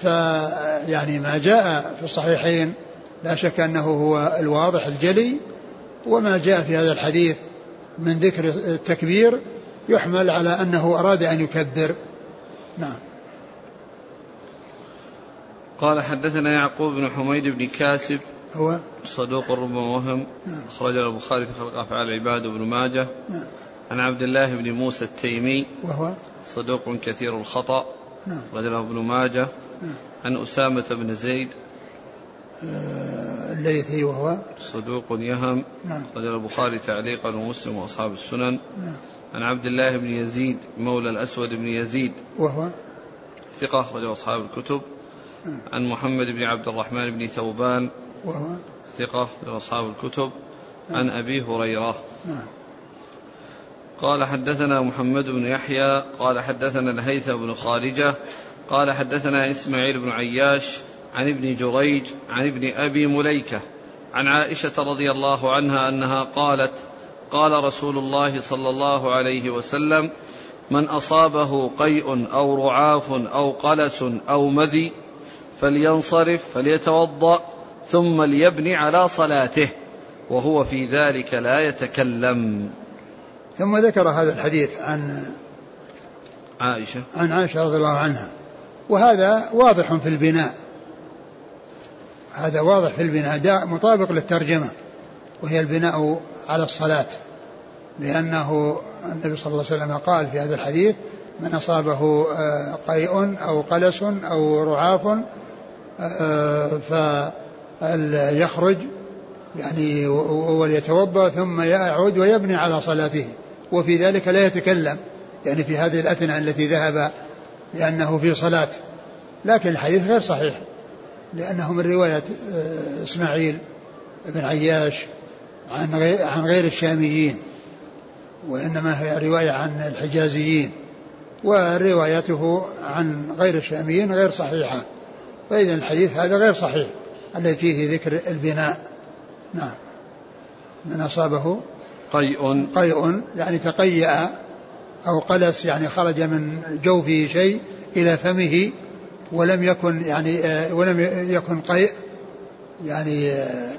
فيعني ما جاء في الصحيحين لا شك أنه هو الواضح الجلي وما جاء في هذا الحديث من ذكر التكبير يحمل على أنه أراد أن يكبر. نعم. قال حدثنا يعقوب بن حميد بن كاسب هو؟ صدوق ربما وهم. نعم. أخرج البخاري في خلق أفعال العباد وابن ماجه. نعم. عن عبد الله بن موسى التيمي وهو؟ صدوق كثير الخطأ. نعم. أخرج له ابن ماجه. نعم. عن أسامة بن زيد. آه، الليثي وهو؟ صدوق يهم. نعم. أخرج البخاري تعليقا ومسلم وأصحاب السنن. نعم. عن عبد الله بن يزيد مولى الأسود بن يزيد. وهو؟ ثقة أخرج أصحاب الكتب. عن محمد بن عبد الرحمن بن ثوبان وهو؟ ثقة أخرج أصحاب الكتب عن أبي هريرة. نعم. قال حدثنا محمد بن يحيى قال حدثنا الهيثم بن خارجة قال حدثنا إسماعيل بن عياش عن ابن جريج عن ابن أبي مليكة عن عائشة رضي الله عنها أنها قالت قال رسول الله صلى الله عليه وسلم من أصابه قيء أو رعاف أو قلس أو مذي فلينصرف فليتوضأ ثم ليبني على صلاته. وهو في ذلك لا يتكلم. ثم ذكر هذا الحديث عن عائشة. عن عائشة رضي الله عنها. وهذا واضح في البناء. هذا واضح في البناء. ده مطابق للترجمة. وهي البناء على الصلاة. لأنه النبي صلى الله عليه وسلم قال في هذا الحديث من أصابه آه، قيء أو قلس أو رعاف فليخرج يعني وليتوضأ ثم يعود ويبني على صلاته وفي ذلك لا يتكلم يعني في هذه الأثناء التي ذهب لأنه في صلاة لكن الحديث غير صحيح لأنه من رواية آه، إسماعيل بن عياش عن عن غير الشاميين وإنما هي رواية عن الحجازيين وروايته عن غير الشاميين غير صحيحة. فإذا الحديث هذا غير صحيح الذي فيه ذكر البناء. نعم. من أصابه قيء. قيء يعني تقيأ أو قلس يعني خرج من جوفه شيء إلى فمه ولم يكن يعني آه، ولم يكن قيء يعني آه،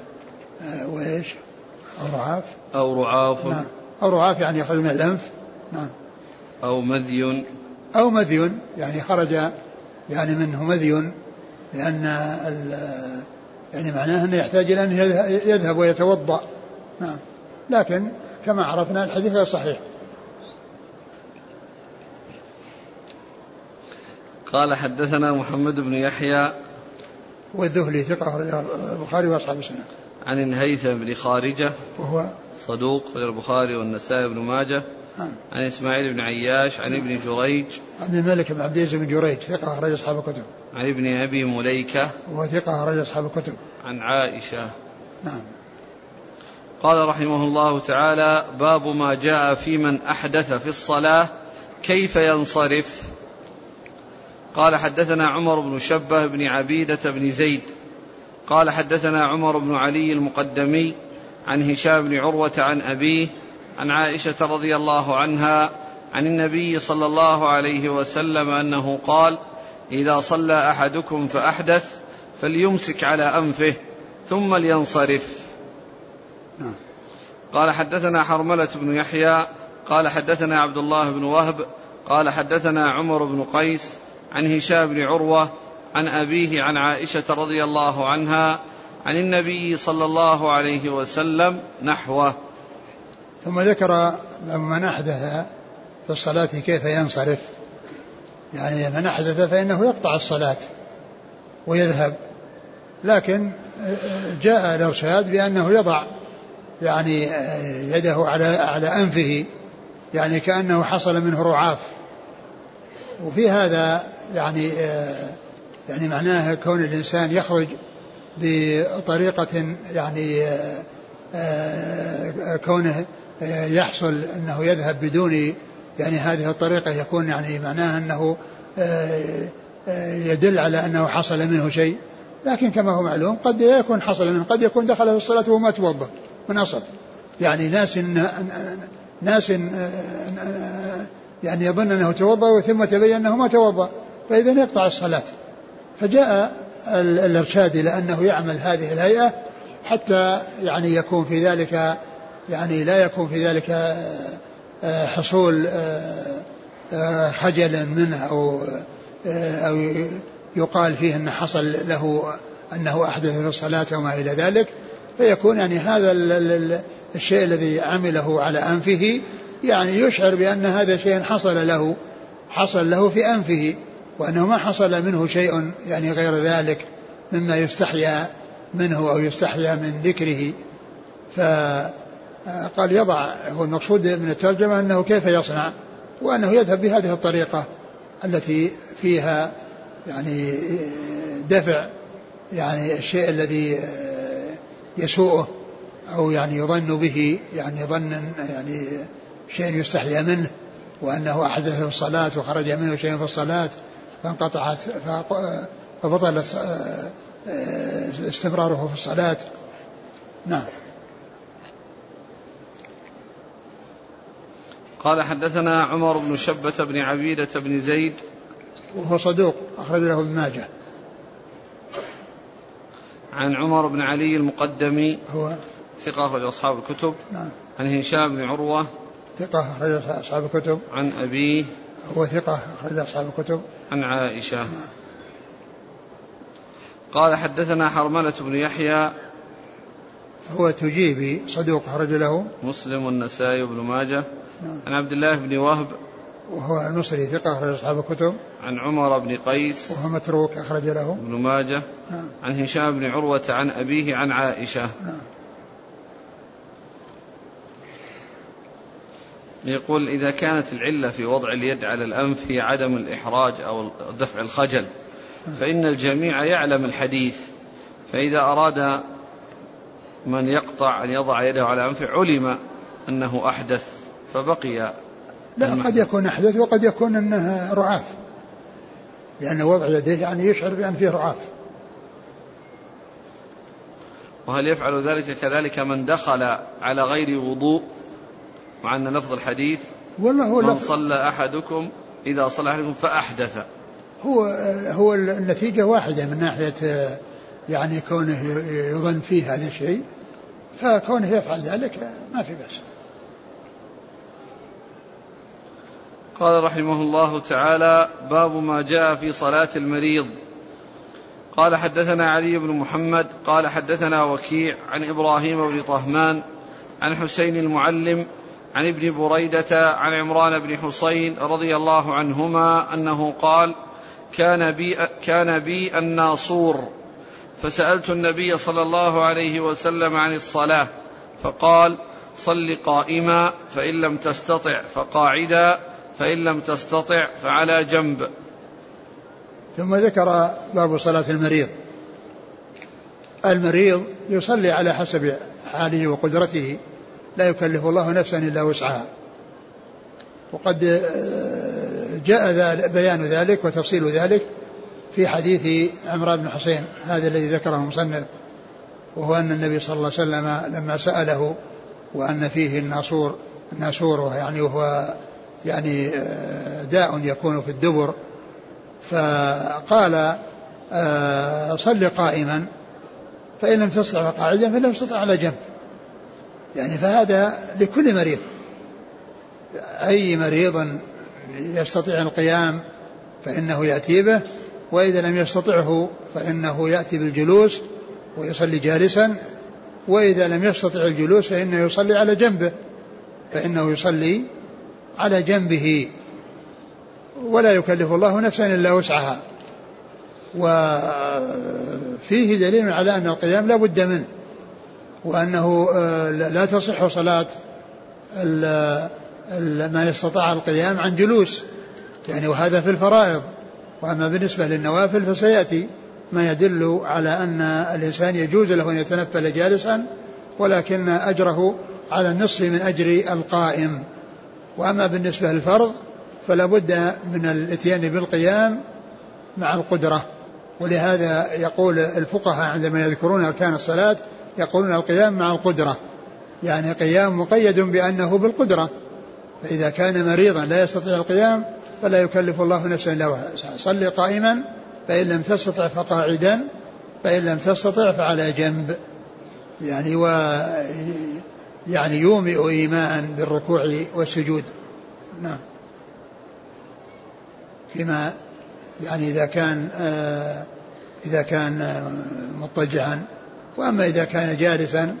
آه، وإيش؟ أو رعاف. أو رعاف. نعم. أو رعاف يعني يخرج من الأنف. نعم. أو مذي. أو مذي يعني خرج يعني منه مذي. لأن يعني معناه أنه يحتاج إلى أن يذهب ويتوضأ. نعم. لكن كما عرفنا الحديث غير صحيح. قال حدثنا محمد بن يحيى والذهلي ثقة البخاري وأصحاب السنة. عن الهيثم بن خارجة وهو صدوق البخاري والنسائي بن ماجة نعم عن إسماعيل بن عياش عن ابن جريج. عن الملك بن عبد العزيز بن جريج ثقة أخرج أصحاب الكتب. عن ابن أبي مليكة. وهو ثقة أخرج أصحاب الكتب. عن عائشة. نعم. قال رحمه الله تعالى باب ما جاء في من أحدث في الصلاة كيف ينصرف؟ قال حدثنا عمر بن شبه بن عبيدة بن زيد. قال حدثنا عمر بن علي المقدمي عن هشام بن عروة عن أبيه عن عائشة رضي الله عنها عن النبي صلى الله عليه وسلم أنه قال إذا صلى أحدكم فأحدث فليمسك على أنفه ثم لينصرف نعم. قال حدثنا حرملة بن يحيى قال حدثنا عبد الله بن وهب قال حدثنا عمر بن قيس عن هشام بن عروة عن أبيه عن عائشة رضي الله عنها عن النبي صلى الله عليه وسلم نحوه ثم ذكر من أحدث في الصلاة كيف ينصرف. يعني من أحدث فإنه يقطع الصلاة ويذهب. لكن جاء الإرشاد بأنه يضع يعني يده على على أنفه يعني كأنه حصل منه رعاف. وفي هذا يعني يعني معناه كون الإنسان يخرج بطريقة يعني كونه يحصل أنه يذهب بدون يعني هذه الطريقة يكون يعني معناها أنه يدل على أنه حصل منه شيء. لكن كما هو معلوم قد يكون حصل منه قد يكون دخل في الصلاة وهو ما توضأ من أصل. يعني ناس ناس يعني يظن أنه توضأ ثم تبين أنه ما توضأ فإذا يقطع الصلاة. فجاء الإرشاد إلى أنه يعمل هذه الهيئة حتى يعني يكون في ذلك يعني لا يكون في ذلك آه، حصول آه، آه، خجل منه أو أو يقال فيه أن حصل له أنه أحدث في الصلاة وما إلى ذلك. فيكون يعني هذا الشيء الذي عمله على أنفه يعني يشعر بأن هذا شيء حصل له حصل له في أنفه وأنه ما حصل منه شيء يعني غير ذلك مما يستحيا منه أو يستحيا من ذكره. فقال يضع هو المقصود من الترجمة أنه كيف يصنع وأنه يذهب بهذه الطريقة التي فيها يعني دفع يعني الشيء الذي يسوءه أو يعني يظن به يعني ظنا يعني شيء يستحيا منه وأنه أحدث في الصلاة وخرج منه شيء في الصلاة فانقطعت فبطل استمراره في الصلاة. نعم. قال حدثنا عمر بن شبة بن عبيدة بن زيد. وهو صدوق أخرج له ابن ماجه. عن عمر بن علي المقدمي. هو ثقة أخرج أصحاب الكتب. نعم. عن هشام بن عروة. ثقة أخرج أصحاب الكتب. عن أبيه. هو ثقة أخرج أصحاب الكتب. عن عائشة. قال حدثنا حرملة بن يحيى. هو تجيبي صدوق أخرج له. مسلم والنسائي وابن ماجه. نعم. عن عبد الله بن وهب وهو المصري ثقة أخرج أصحاب الكتب. عن عمر بن قيس وهو متروك أخرج له. ابن ماجه نعم. عن هشام بن عروة عن أبيه عن عائشة. نعم. يقول إذا كانت العلة في وضع اليد على الأنف هي عدم الإحراج أو دفع الخجل فإن الجميع يعلم الحديث فإذا أراد من يقطع أن يضع يده على أنفه علم أنه أحدث. فبقي لا قد يكون أحدث وقد يكون أنه رعاف. لأن وضع يديه يعني يشعر بأن فيه رعاف. وهل يفعل ذلك كذلك من دخل على غير وضوء؟ مع أن لفظ الحديث والله هو من صلى أحدكم إذا صلى أحدكم فأحدث. هو هو النتيجة واحدة من ناحية يعني كونه يظن فيه هذا الشيء. فكونه يفعل ذلك ما في بأس. قال رحمه الله تعالى باب ما جاء في صلاة المريض. قال حدثنا علي بن محمد قال حدثنا وكيع عن إبراهيم بن طهمان عن حسين المعلم عن ابن بريدة عن عمران بن حسين رضي الله عنهما أنه قال كان بي, كان بي الناصور. فسألت النبي صلى الله عليه وسلم عن الصلاة فقال صل قائما فإن لم تستطع فقاعدا. فإن لم تستطع فعلى جنب. ثم ذكر باب صلاة المريض. المريض يصلي على حسب حاله وقدرته لا يكلف الله نفسا إلا وسعها. وقد آه، جاء بيان ذلك وتفصيل ذلك في حديث عمران بن حسين هذا الذي ذكره المصنف وهو أن النبي صلى الله عليه وسلم لما سأله وأن فيه الناصور الناسور يعني وهو يعني آه، داء يكون في الدبر. فقال آه، صل قائما فإن لم تستطع قاعدا فإن لم تستطع على جنب. يعني فهذا لكل مريض. أي مريض يستطيع القيام فإنه يأتي به وإذا لم يستطعه فإنه يأتي بالجلوس ويصلي جالسا وإذا لم يستطع الجلوس فإنه يصلي على جنبه فإنه يصلي على جنبه ولا يكلف الله نفسا إلا وسعها. وفيه دليل على أن القيام لا بد منه وأنه آه، لا تصح صلاة من استطاع القيام عن جلوس. يعني وهذا في الفرائض. وأما بالنسبة للنوافل فسيأتي ما يدل على أن الإنسان يجوز له أن يتنفل جالسا ولكن أجره على النصف من أجر القائم. وأما بالنسبة للفرض فلا بد من الاتيان بالقيام مع القدرة. ولهذا يقول الفقهاء عندما يذكرون أركان الصلاة يقولون القيام مع القدرة. يعني قيام مقيد بأنه بالقدرة. فإذا كان مريضا لا يستطيع القيام فلا يكلف الله نفسا الا وسعها صل قائما فإن لم تستطع فقاعدا فإن لم تستطع فعلى جنب. يعني و يعني يومئ ايماء بالركوع والسجود. نعم. فيما يعني إذا كان آه إذا كان آه مضطجعا. وأما إذا كان جالسا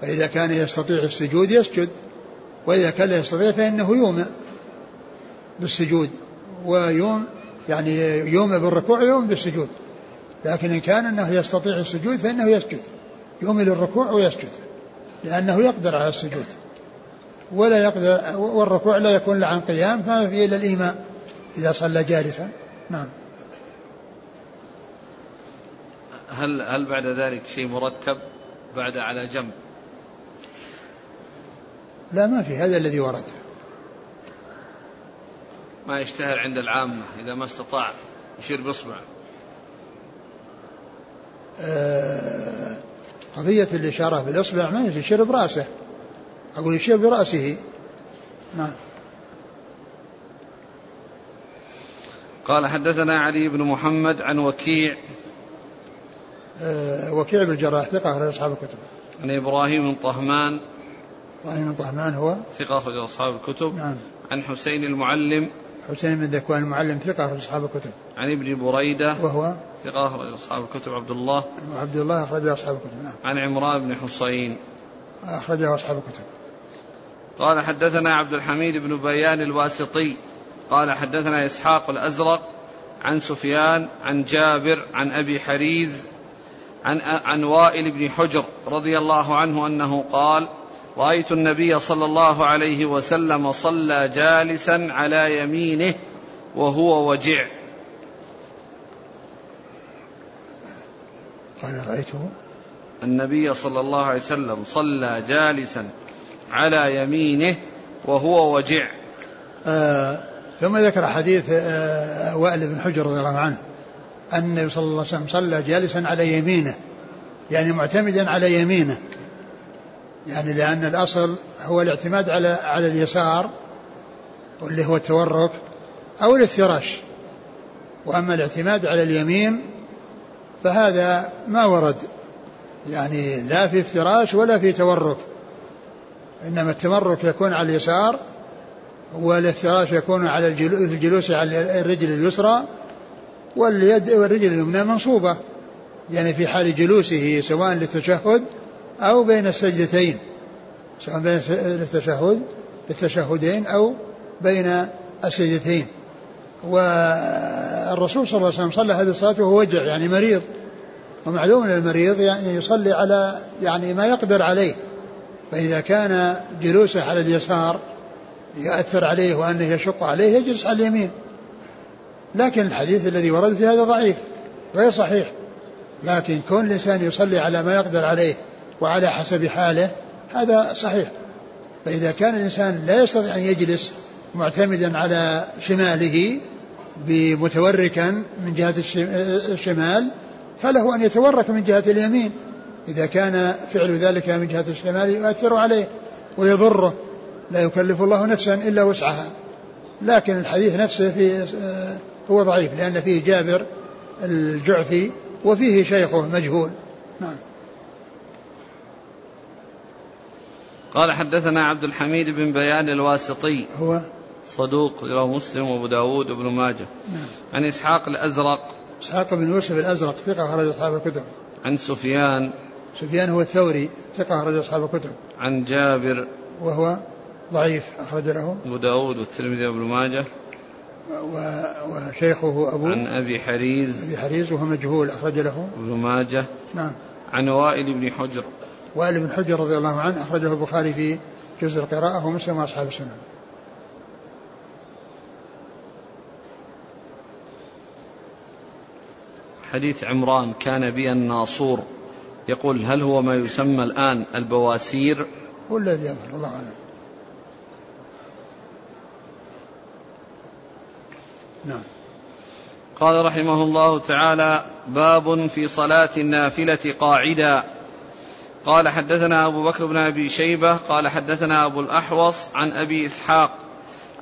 فإذا كان يستطيع السجود يسجد. وإذا كان لا يستطيع فإنه يومئ بالسجود. ويوم يعني يوم بالركوع ويوم بالسجود. لكن إن كان أنه يستطيع السجود فإنه يسجد. يوم للركوع ويسجد. لأنه يقدر على السجود. ولا يقدر والركوع لا يكون له عن قيام فما فيه إلا الإيماء إذا صلى جالسا. نعم. هل هل بعد ذلك شيء مرتب بعد على جنب؟ لا ما في هذا الذي ورد. ما يشتهر عند العامة إذا ما استطاع يشير بإصبع آه قضية الإشارة بالإصبع ما يشير برأسه. أقول يشير برأسه. نعم. قال حدثنا علي بن محمد عن وكيع. آه وكيع بن الجراح ثقة أخرج أصحاب الكتب. عن إبراهيم بن طهمان. إبراهيم بن طهمان هو؟ ثقة أخرج أصحاب الكتب. نعم. عن حسين المعلم. حسين بن ذكوان المعلم ثقة أخرج أصحاب الكتب. عن ابن بريدة وهو ثقة أخرج أصحاب الكتب عبد الله. وعبد الله أخرج أصحاب الكتب نعم. عن عمران بن حصين أخرجه أصحاب الكتب. قال حدثنا عبد الحميد بن بيان الواسطي. قال حدثنا إسحاق الأزرق عن سفيان عن جابر عن أبي حريز عن عن وائل بن حجر رضي الله عنه أنه قال رأيت النبي صلى الله عليه وسلم صلى جالسا على يمينه وهو وجع. قال رأيته. النبي صلى الله عليه وسلم صلى جالسا على يمينه وهو وجع. آه ثم ذكر حديث آه وائل بن حجر رضي الله عنه أن النبي صلى الله عليه وسلم صلى جالسا على يمينه يعني معتمدا على يمينه. يعني لأن الأصل هو الاعتماد على على اليسار واللي هو التورك أو الافتراش. وأما الاعتماد على اليمين فهذا ما ورد. يعني لا في افتراش ولا في تورك إنما التورك يكون على اليسار والافتراش يكون على الجلوس على الرجل اليسرى واليد والرجل اليمنى منصوبة. يعني في حال جلوسه سواء للتشهد أو بين السجدتين سواء بين التشهد التشهدين أو بين السجدتين. والرسول صلى الله عليه وسلم صلى هذه الصلاة وهو وجع يعني مريض. ومعلوم أن المريض يعني يصلي على يعني ما يقدر عليه. فإذا كان جلوسه على اليسار يأثر عليه وأنه يشق عليه يجلس على اليمين. لكن الحديث الذي ورد في هذا ضعيف غير صحيح. لكن كون الإنسان يصلي على ما يقدر عليه وعلى حسب حاله هذا صحيح. فإذا كان الإنسان لا يستطيع أن يجلس معتمدا على شماله بمتوركا من جهة الشمال فله أن يتورك من جهة اليمين. إذا كان فعل ذلك من جهة الشمال يؤثر عليه ويضره لا يكلف الله نفسا إلا وسعها. لكن الحديث نفسه فيه هو ضعيف لأن فيه جابر الجعفي وفيه شيخه مجهول. نعم. قال حدثنا عبد الحميد بن بيان الواسطي. هو صدوق رواه مسلم وابو داود وابن ماجه. نعم. عن إسحاق الأزرق. إسحاق بن يوسف الأزرق ثقة أخرج أصحاب الكتب. عن سفيان. سفيان هو الثوري ثقة أخرج أصحاب الكتب. عن جابر. وهو ضعيف أخرج له. أبو داود والترمذي وابن ماجه. و... وشيخه أبو عن أبي حريز. أبي حريز وهو مجهول أخرج له. ابن ماجه. نعم. عن وائل بن حجر. وائل بن حجر رضي الله عنه أخرجه البخاري في جزء القراءة ومسلم وأصحاب السنن حديث عمران كان بي الناصور يقول هل هو ما يسمى الآن البواسير؟ هو الذي يظهر الله أعلم. نعم. قال رحمه الله تعالى باب في صلاة النافلة قاعدا. قال حدثنا أبو بكر بن أبي شيبة قال حدثنا أبو الأحوص عن أبي إسحاق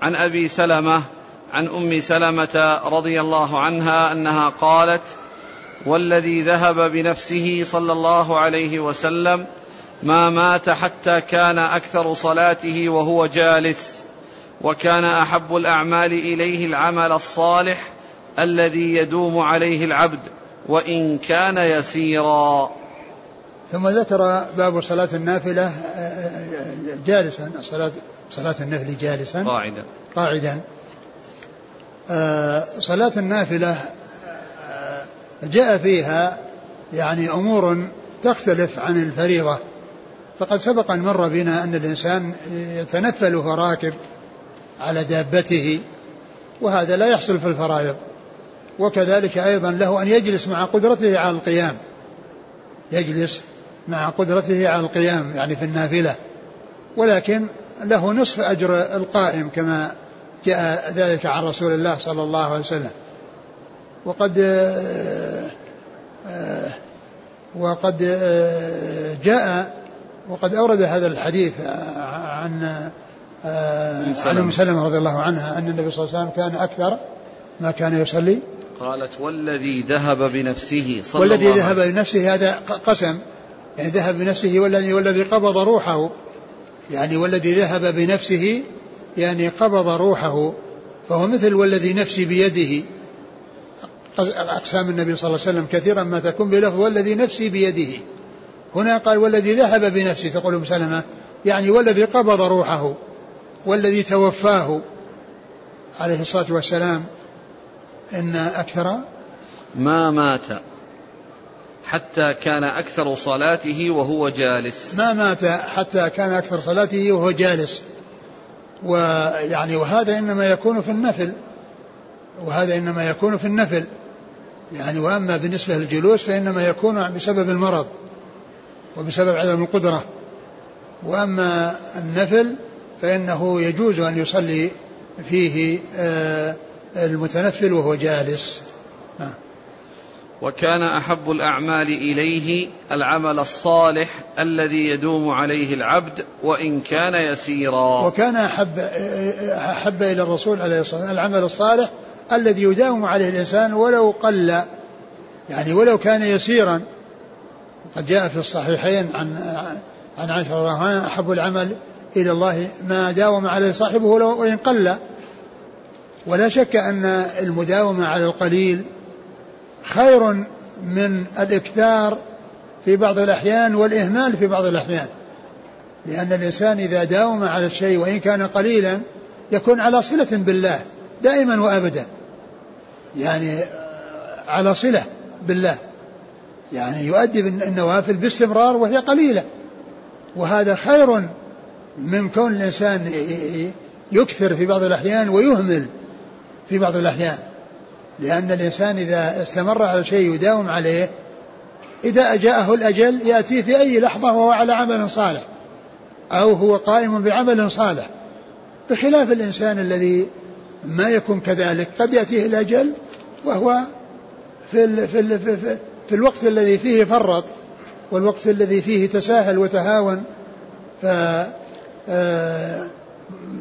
عن أبي سلمة عن أم سلمة رضي الله عنها أنها قالت والذي ذهب بنفسه صلى الله عليه وسلم ما مات حتى كان أكثر صلاته وهو جالس وكان أحب الأعمال إليه العمل الصالح الذي يدوم عليه العبد وإن كان يسيرا. ثم ذكر باب صلاة النافلة جالسا صلاة صلاة النفل جالسا. قاعدا. قاعدا. صلاة النافلة جاء فيها يعني أمور تختلف عن الفريضة. فقد سبق أن مر بنا أن الإنسان يتنفل وهو راكب على دابته وهذا لا يحصل في الفرائض. وكذلك أيضا له أن يجلس مع قدرته على القيام. يجلس مع قدرته على القيام يعني في النافلة. ولكن له نصف أجر القائم كما جاء ذلك عن رسول الله صلى الله عليه وسلم. وقد وقد جاء وقد أورد هذا الحديث عن عن أم سلمة رضي الله عنها أن النبي صلى الله عليه وسلم كان أكثر ما كان يصلي. قالت والذي ذهب بنفسه صلى والذي الله ذهب بنفسه هذا قسم يعني ذهب بنفسه والذي والذي قبض روحه. يعني والذي ذهب بنفسه يعني قبض روحه. فهو مثل والذي نفسي بيده. أقسام النبي صلى الله عليه وسلم كثيرا ما تكون بلفظ والذي نفسي بيده. هنا قال والذي ذهب بنفسه تقول أم سلمة. يعني والذي قبض روحه والذي توفاه. عليه الصلاة والسلام. إن أكثر ما مات حتى كان أكثر صلاته وهو جالس. ما مات حتى كان أكثر صلاته وهو جالس. ويعني وهذا إنما يكون في النفل. وهذا إنما يكون في النفل. يعني وأما بالنسبة للجلوس فإنما يكون بسبب المرض وبسبب عدم القدرة. وأما النفل فإنه يجوز أن يصلي فيه آه، المتنفل وهو جالس. نعم. وكان أحب الأعمال إليه العمل الصالح الذي يدوم عليه العبد وإن كان يسيرا. وكان أحب, أحب إلى الرسول عليه الصلاة والسلام العمل الصالح الذي يداوم عليه الإنسان ولو قل يعني ولو كان يسيرا. قد جاء في الصحيحين عن عن عائشة رضي الله عنها أحب العمل إلى الله ما داوم عليه صاحبه ولو وإن قل. ولا شك أن المداومة على القليل خير من الإكثار في بعض الأحيان والإهمال في بعض الأحيان. لأن الإنسان إذا داوم على الشيء وإن كان قليلا يكون على صلة بالله دائما وأبدا. يعني على صلة بالله. يعني يؤدي النوافل باستمرار وهي قليلة. وهذا خير من كون الإنسان يكثر في بعض الأحيان ويهمل في بعض الأحيان. لأن الإنسان إذا استمر على شيء يداوم عليه إذا أجاءه الأجل يأتي في أي لحظة وهو على عمل صالح أو هو قائم بعمل صالح. بخلاف الإنسان الذي ما يكون كذلك قد يأتيه الأجل وهو في, ال في, ال في, في, في الوقت الذي فيه فرط والوقت الذي فيه تساهل وتهاون. ف آه،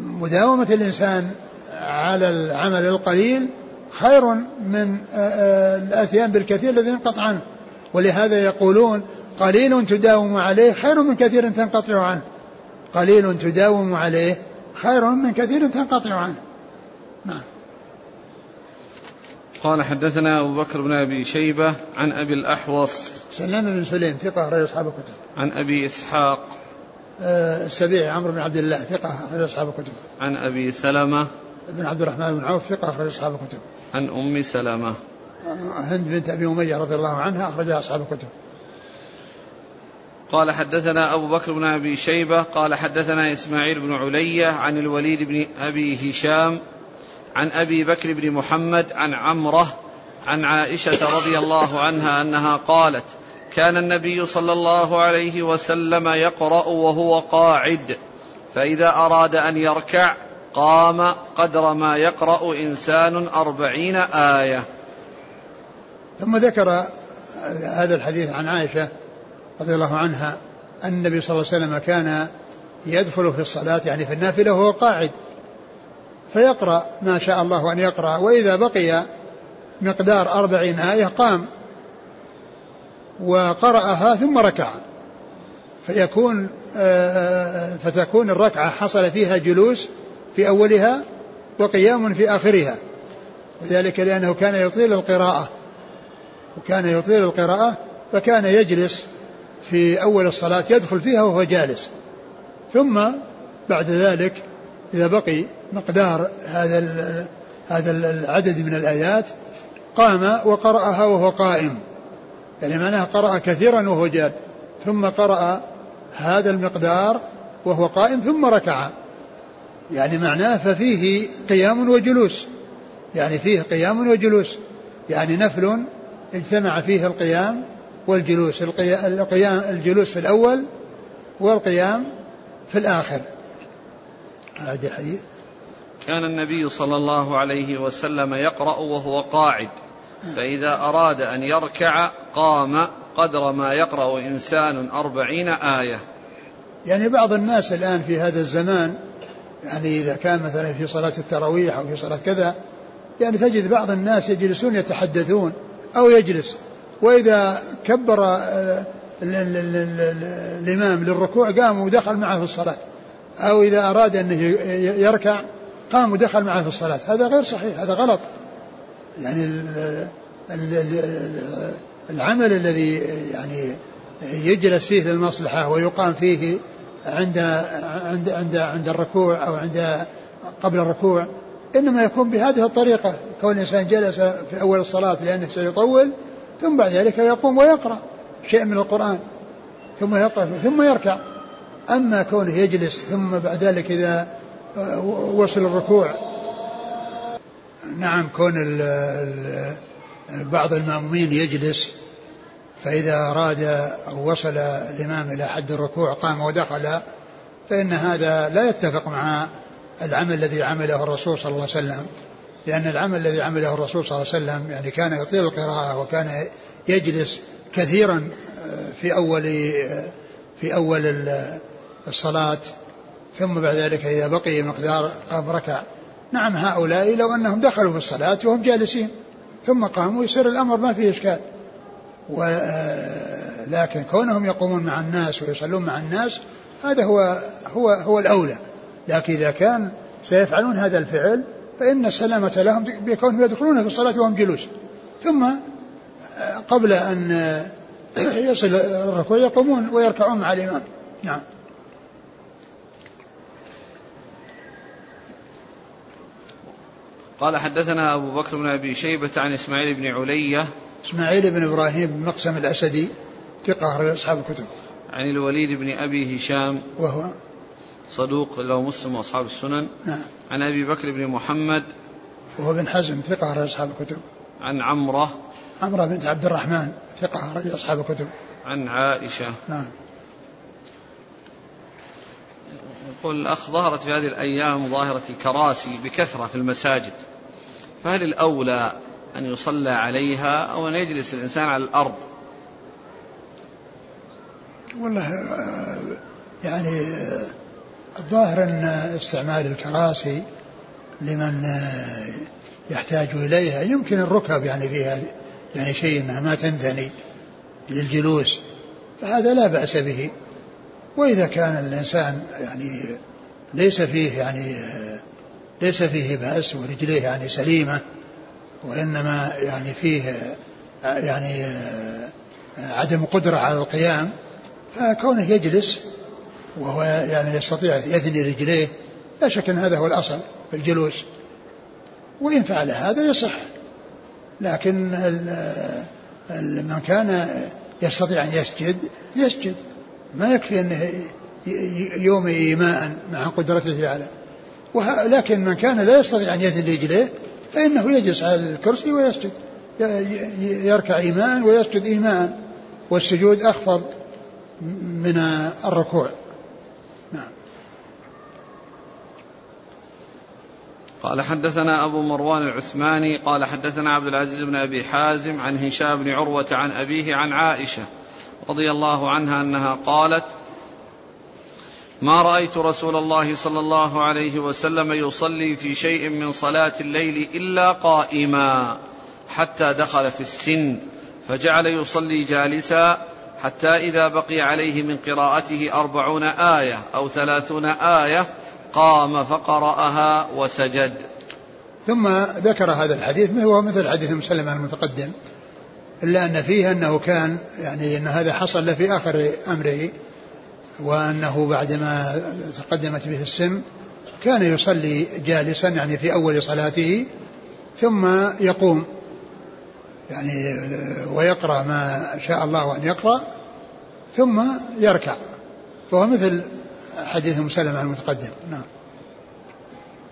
مداومة الإنسان على العمل القليل خير من آه، آه، الأثيان بالكثير الذي ينقطع عنه. ولهذا يقولون قليل تداوم عليه خير من كثير تنقطع عنه. قليل تداوم عليه خير من كثير تنقطع عنه. نعم. قال حدثنا أبو بكر بن أبي شيبة عن أبي الأحوص. سلام بن سليم ثقة رأي أصحاب الكتب. عن أبي إسحاق. السبيعي عمرو بن عبد الله ثقة أخرج أصحاب الكتب. عن أبي سلمة. بن عبد الرحمن بن عوف ثقة أخرج أصحاب الكتب. عن أم سلمة هند بنت أبي أمية رضي الله عنها أخرجها أصحاب الكتب. قال حدثنا أبو بكر بن أبي شيبة قال حدثنا إسماعيل بن علية عن الوليد بن أبي هشام عن أبي بكر بن محمد عن عمرة عن عائشة رضي الله عنها أنها قالت كان النبي صلى الله عليه وسلم يقرأ وهو قاعد فإذا أراد أن يركع قام قدر ما يقرأ إنسان أربعين آية. ثم ذكر هذا الحديث عن عائشة رضي الله عنها أن النبي صلى الله عليه وسلم كان يدخل في الصلاة يعني في النافلة وهو قاعد فيقرأ ما شاء الله أن يقرأ وإذا بقي مقدار أربعين آية قام وقرأها ثم ركع. فيكون آه، فتكون الركعة حصل فيها جلوس في أولها وقيام في آخرها. وذلك لأنه كان يطيل القراءة. وكان يطيل القراءة فكان يجلس في أول الصلاة يدخل فيها وهو جالس. ثم بعد ذلك إذا بقي مقدار هذا هذا العدد من الآيات قام وقرأها وهو قائم. يعني معناها قرأ كثيرا وهو جاد. ثم قرأ هذا المقدار وهو قائم ثم ركع. يعني معناه ففيه قيام وجلوس. يعني فيه قيام وجلوس. يعني نفل اجتمع فيه القيام والجلوس. القيام الجلوس في الأول والقيام في الآخر. أعد الحديث. كان النبي صلى الله عليه وسلم يقرأ وهو قاعد. فإذا أراد أن يركع قام قدر ما يقرأ إنسان أربعين آية. يعني بعض الناس الآن في هذا الزمان يعني إذا كان مثلا في صلاة التراويح أو في صلاة كذا يعني تجد بعض الناس يجلسون يتحدثون أو يجلس. وإذا كبر آه، الإمام للركوع قام ودخل معه في الصلاة. أو إذا أراد أن يركع قام ودخل معه في الصلاة. هذا غير صحيح هذا غلط. يعني العمل الذي يعني يجلس فيه للمصلحة ويقام فيه عند عند عند عند الركوع أو عند قبل الركوع إنما يكون بهذه الطريقة كون الإنسان جلس في أول الصلاة لأنه سيطول ثم بعد ذلك يقوم ويقرأ شيء من القرآن ثم يقرأ ثم يركع. أما كونه يجلس ثم بعد ذلك إذا وصل الركوع نعم كون بعض المأمومين يجلس فإذا أراد أو وصل الإمام إلى حد الركوع قام ودخل فإن هذا لا يتفق مع العمل الذي عمله الرسول صلى الله عليه وسلم. لأن العمل الذي عمله الرسول صلى الله عليه وسلم يعني كان يطيل القراءة وكان يجلس كثيرا في أول في أول الصلاة. ثم بعد ذلك إذا بقي مقدار قام ركع. نعم هؤلاء لو أنهم دخلوا في الصلاة وهم جالسين ثم قاموا يصير الأمر ما فيه إشكال. ولكن كونهم يقومون مع الناس ويصلون مع الناس هذا هو هو هو الأولى. لكن إذا كان سيفعلون هذا الفعل فإن السلامة لهم بكونهم يدخلون في الصلاة وهم جلوس. ثم قبل أن يصل الركوع يقومون ويركعون مع الإمام. نعم. قال حدثنا أبو بكر بن أبي شيبة عن إسماعيل بن علية إسماعيل بن إبراهيم بن مقسم الأسدي ثقة أصحاب الكتب. عن الوليد بن أبي هشام وهو صدوق له مسلم وأصحاب السنن. نعم. عن أبي بكر بن محمد وهو بن حزم ثقة أصحاب الكتب. عن عمرة عمرة بنت عبد الرحمن ثقة أصحاب الكتب. عن عائشة. نعم. يقول الأخ ظهرت في هذه الأيام ظاهرة الكراسي بكثرة في المساجد فهل الأولى أن يصلى عليها أو أن يجلس الإنسان على الأرض. والله يعني الظاهر أن استعمال الكراسي لمن يحتاج إليها يمكن الركب يعني فيها يعني شيء أنها ما تنثني للجلوس فهذا لا بأس به. وإذا كان الإنسان يعني ليس فيه يعني ليس فيه بأس ورجليه يعني سليمة وإنما يعني فيه يعني عدم قدرة على القيام فكونه يجلس وهو يعني يستطيع يثني رجليه لا شك أن هذا هو الأصل في الجلوس. وإن فعل هذا يصح. لكن من كان يستطيع أن يسجد يسجد. ما يكفي أنه يومي إيماء مع قدرته على. لكن من كان لا يستطيع أن يثني رجليه فإنه يجلس على الكرسي ويسجد. يركع إيمان ويسجد إيمان. والسجود أخفض من الركوع. نعم. قال حدثنا أبو مروان العثماني قال حدثنا عبد العزيز بن أبي حازم عن هشام بن عروة عن أبيه عن عائشة رضي الله عنها أنها قالت ما رأيت رسول الله صلى الله عليه وسلم يصلي في شيء من صلاة الليل إلا قائما حتى دخل في السن فجعل يصلي جالسا حتى إذا بقي عليه من قراءته أربعون آية أو ثلاثون آية قام فقرأها وسجد. ثم ذكر هذا الحديث هو مثل حديث مسلم المتقدم إلا أن فيه أنه كان يعني أن هذا حصل في آخر أمره. وأنه بعدما تقدمت به السن كان يصلي جالسا يعني في أول صلاته ثم يقوم. يعني ويقرأ ما شاء الله أن يقرأ ثم يركع. فهو مثل حديث مسلم المتقدم. نعم.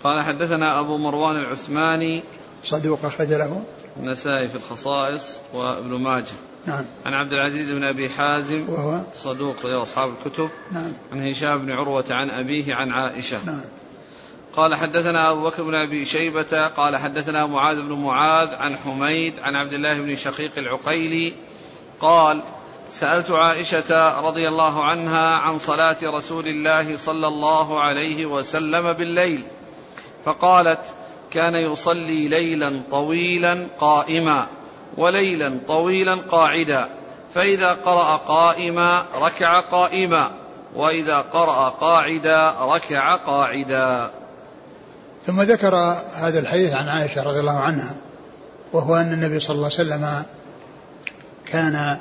قال حدثنا أبو مروان العثماني صدوق أخرج له. النسائي في الخصائص وابن ماجه. نعم. عن عبد العزيز بن أبي حازم وهو؟ صدوق أصحاب الكتب نعم. عن هشام بن عروة عن أبيه عن عائشة. نعم. قال حدثنا أبو بكر بن أبي شيبة قال حدثنا معاذ بن معاذ عن حميد عن عبد الله بن شقيق العقيلي قال سألت عائشة رضي الله عنها عن صلاة رسول الله صلى الله عليه وسلم بالليل فقالت كان يصلي ليلا طويلا قائما. وليلا طويلا قاعدا فإذا قرأ قائما ركع قائما وإذا قرأ قاعدا ركع قاعدا. ثم ذكر هذا الحديث عن عائشة رضي الله عنها وهو أن النبي صلى الله عليه وسلم كان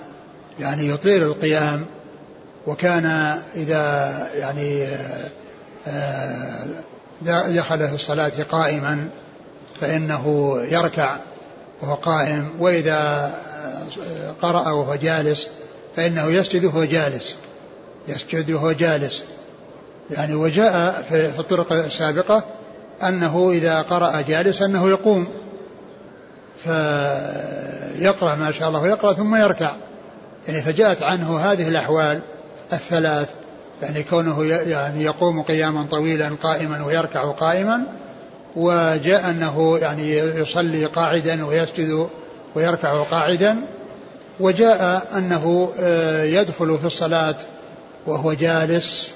يعني يطيل القيام وكان إذا يعني آه، دخل في الصلاة قائما فإنه يركع وهو قائم وإذا قرأ وهو جالس فإنه يسجد وهو جالس. يسجد وهو جالس. يعني وجاء في الطرق السابقة أنه إذا قرأ جالسا أنه يقوم. فيقرأ ما شاء الله يقرأ ثم يركع. يعني فجاءت عنه هذه الأحوال الثلاث. يعني كونه يعني يقوم قياما طويلا قائما ويركع قائما. وجاء أنه يعني يصلي قاعدا ويسجد ويركع قاعدا وجاء أنه آه، يدخل في الصلاة وهو جالس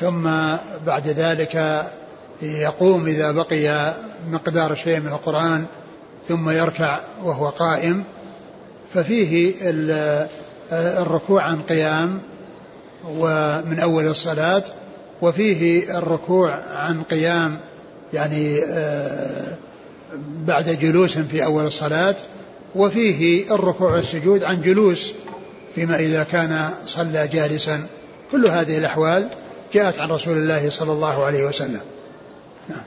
ثم بعد ذلك يقوم إذا بقي مقدار شيء من القرآن ثم يركع وهو قائم. ففيه آه، الركوع عن قيام ومن أول الصلاة وفيه الركوع عن قيام يعني آه، بعد جلوس في أول الصلاة وفيه الركوع والسجود عن جلوس فيما إذا كان صلى جالسا. كل هذه الأحوال جاءت عن رسول الله صلى الله عليه وسلم. نعم.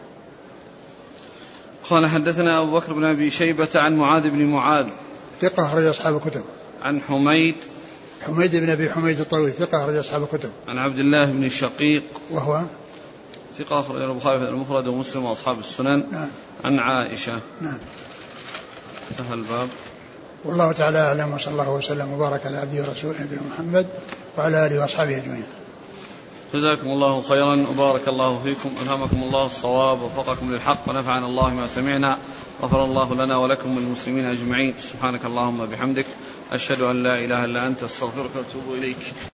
قال حدثنا أبو بكر بن أبي شيبة عن معاذ بن معاذ ثقة أخرج أصحاب الكتب. عن حميد حميد بن أبي حميد الطويل ثقة أخرج أصحاب الكتب. عن عبد الله بن الشقيق وهو ثقة أخرج البخاري في المفرد ومسلم وأصحاب السنن. نعم. عن عائشة. نعم. انتهى الباب. والله تعالى أعلم وصلى الله وسلم وبارك على عبده ورسوله نبينا محمد وعلى آله وأصحابه أجمعين. جزاكم الله خيرا وبارك الله فيكم. ألهمكم الله الصواب ووفقكم للحق ونفعنا الله ما سمعنا. غفر الله لنا ولكم وللمسلمين أجمعين. سبحانك اللهم وبحمدك أشهد أن لا إله إلا أنت أستغفرك وأتوب إليك.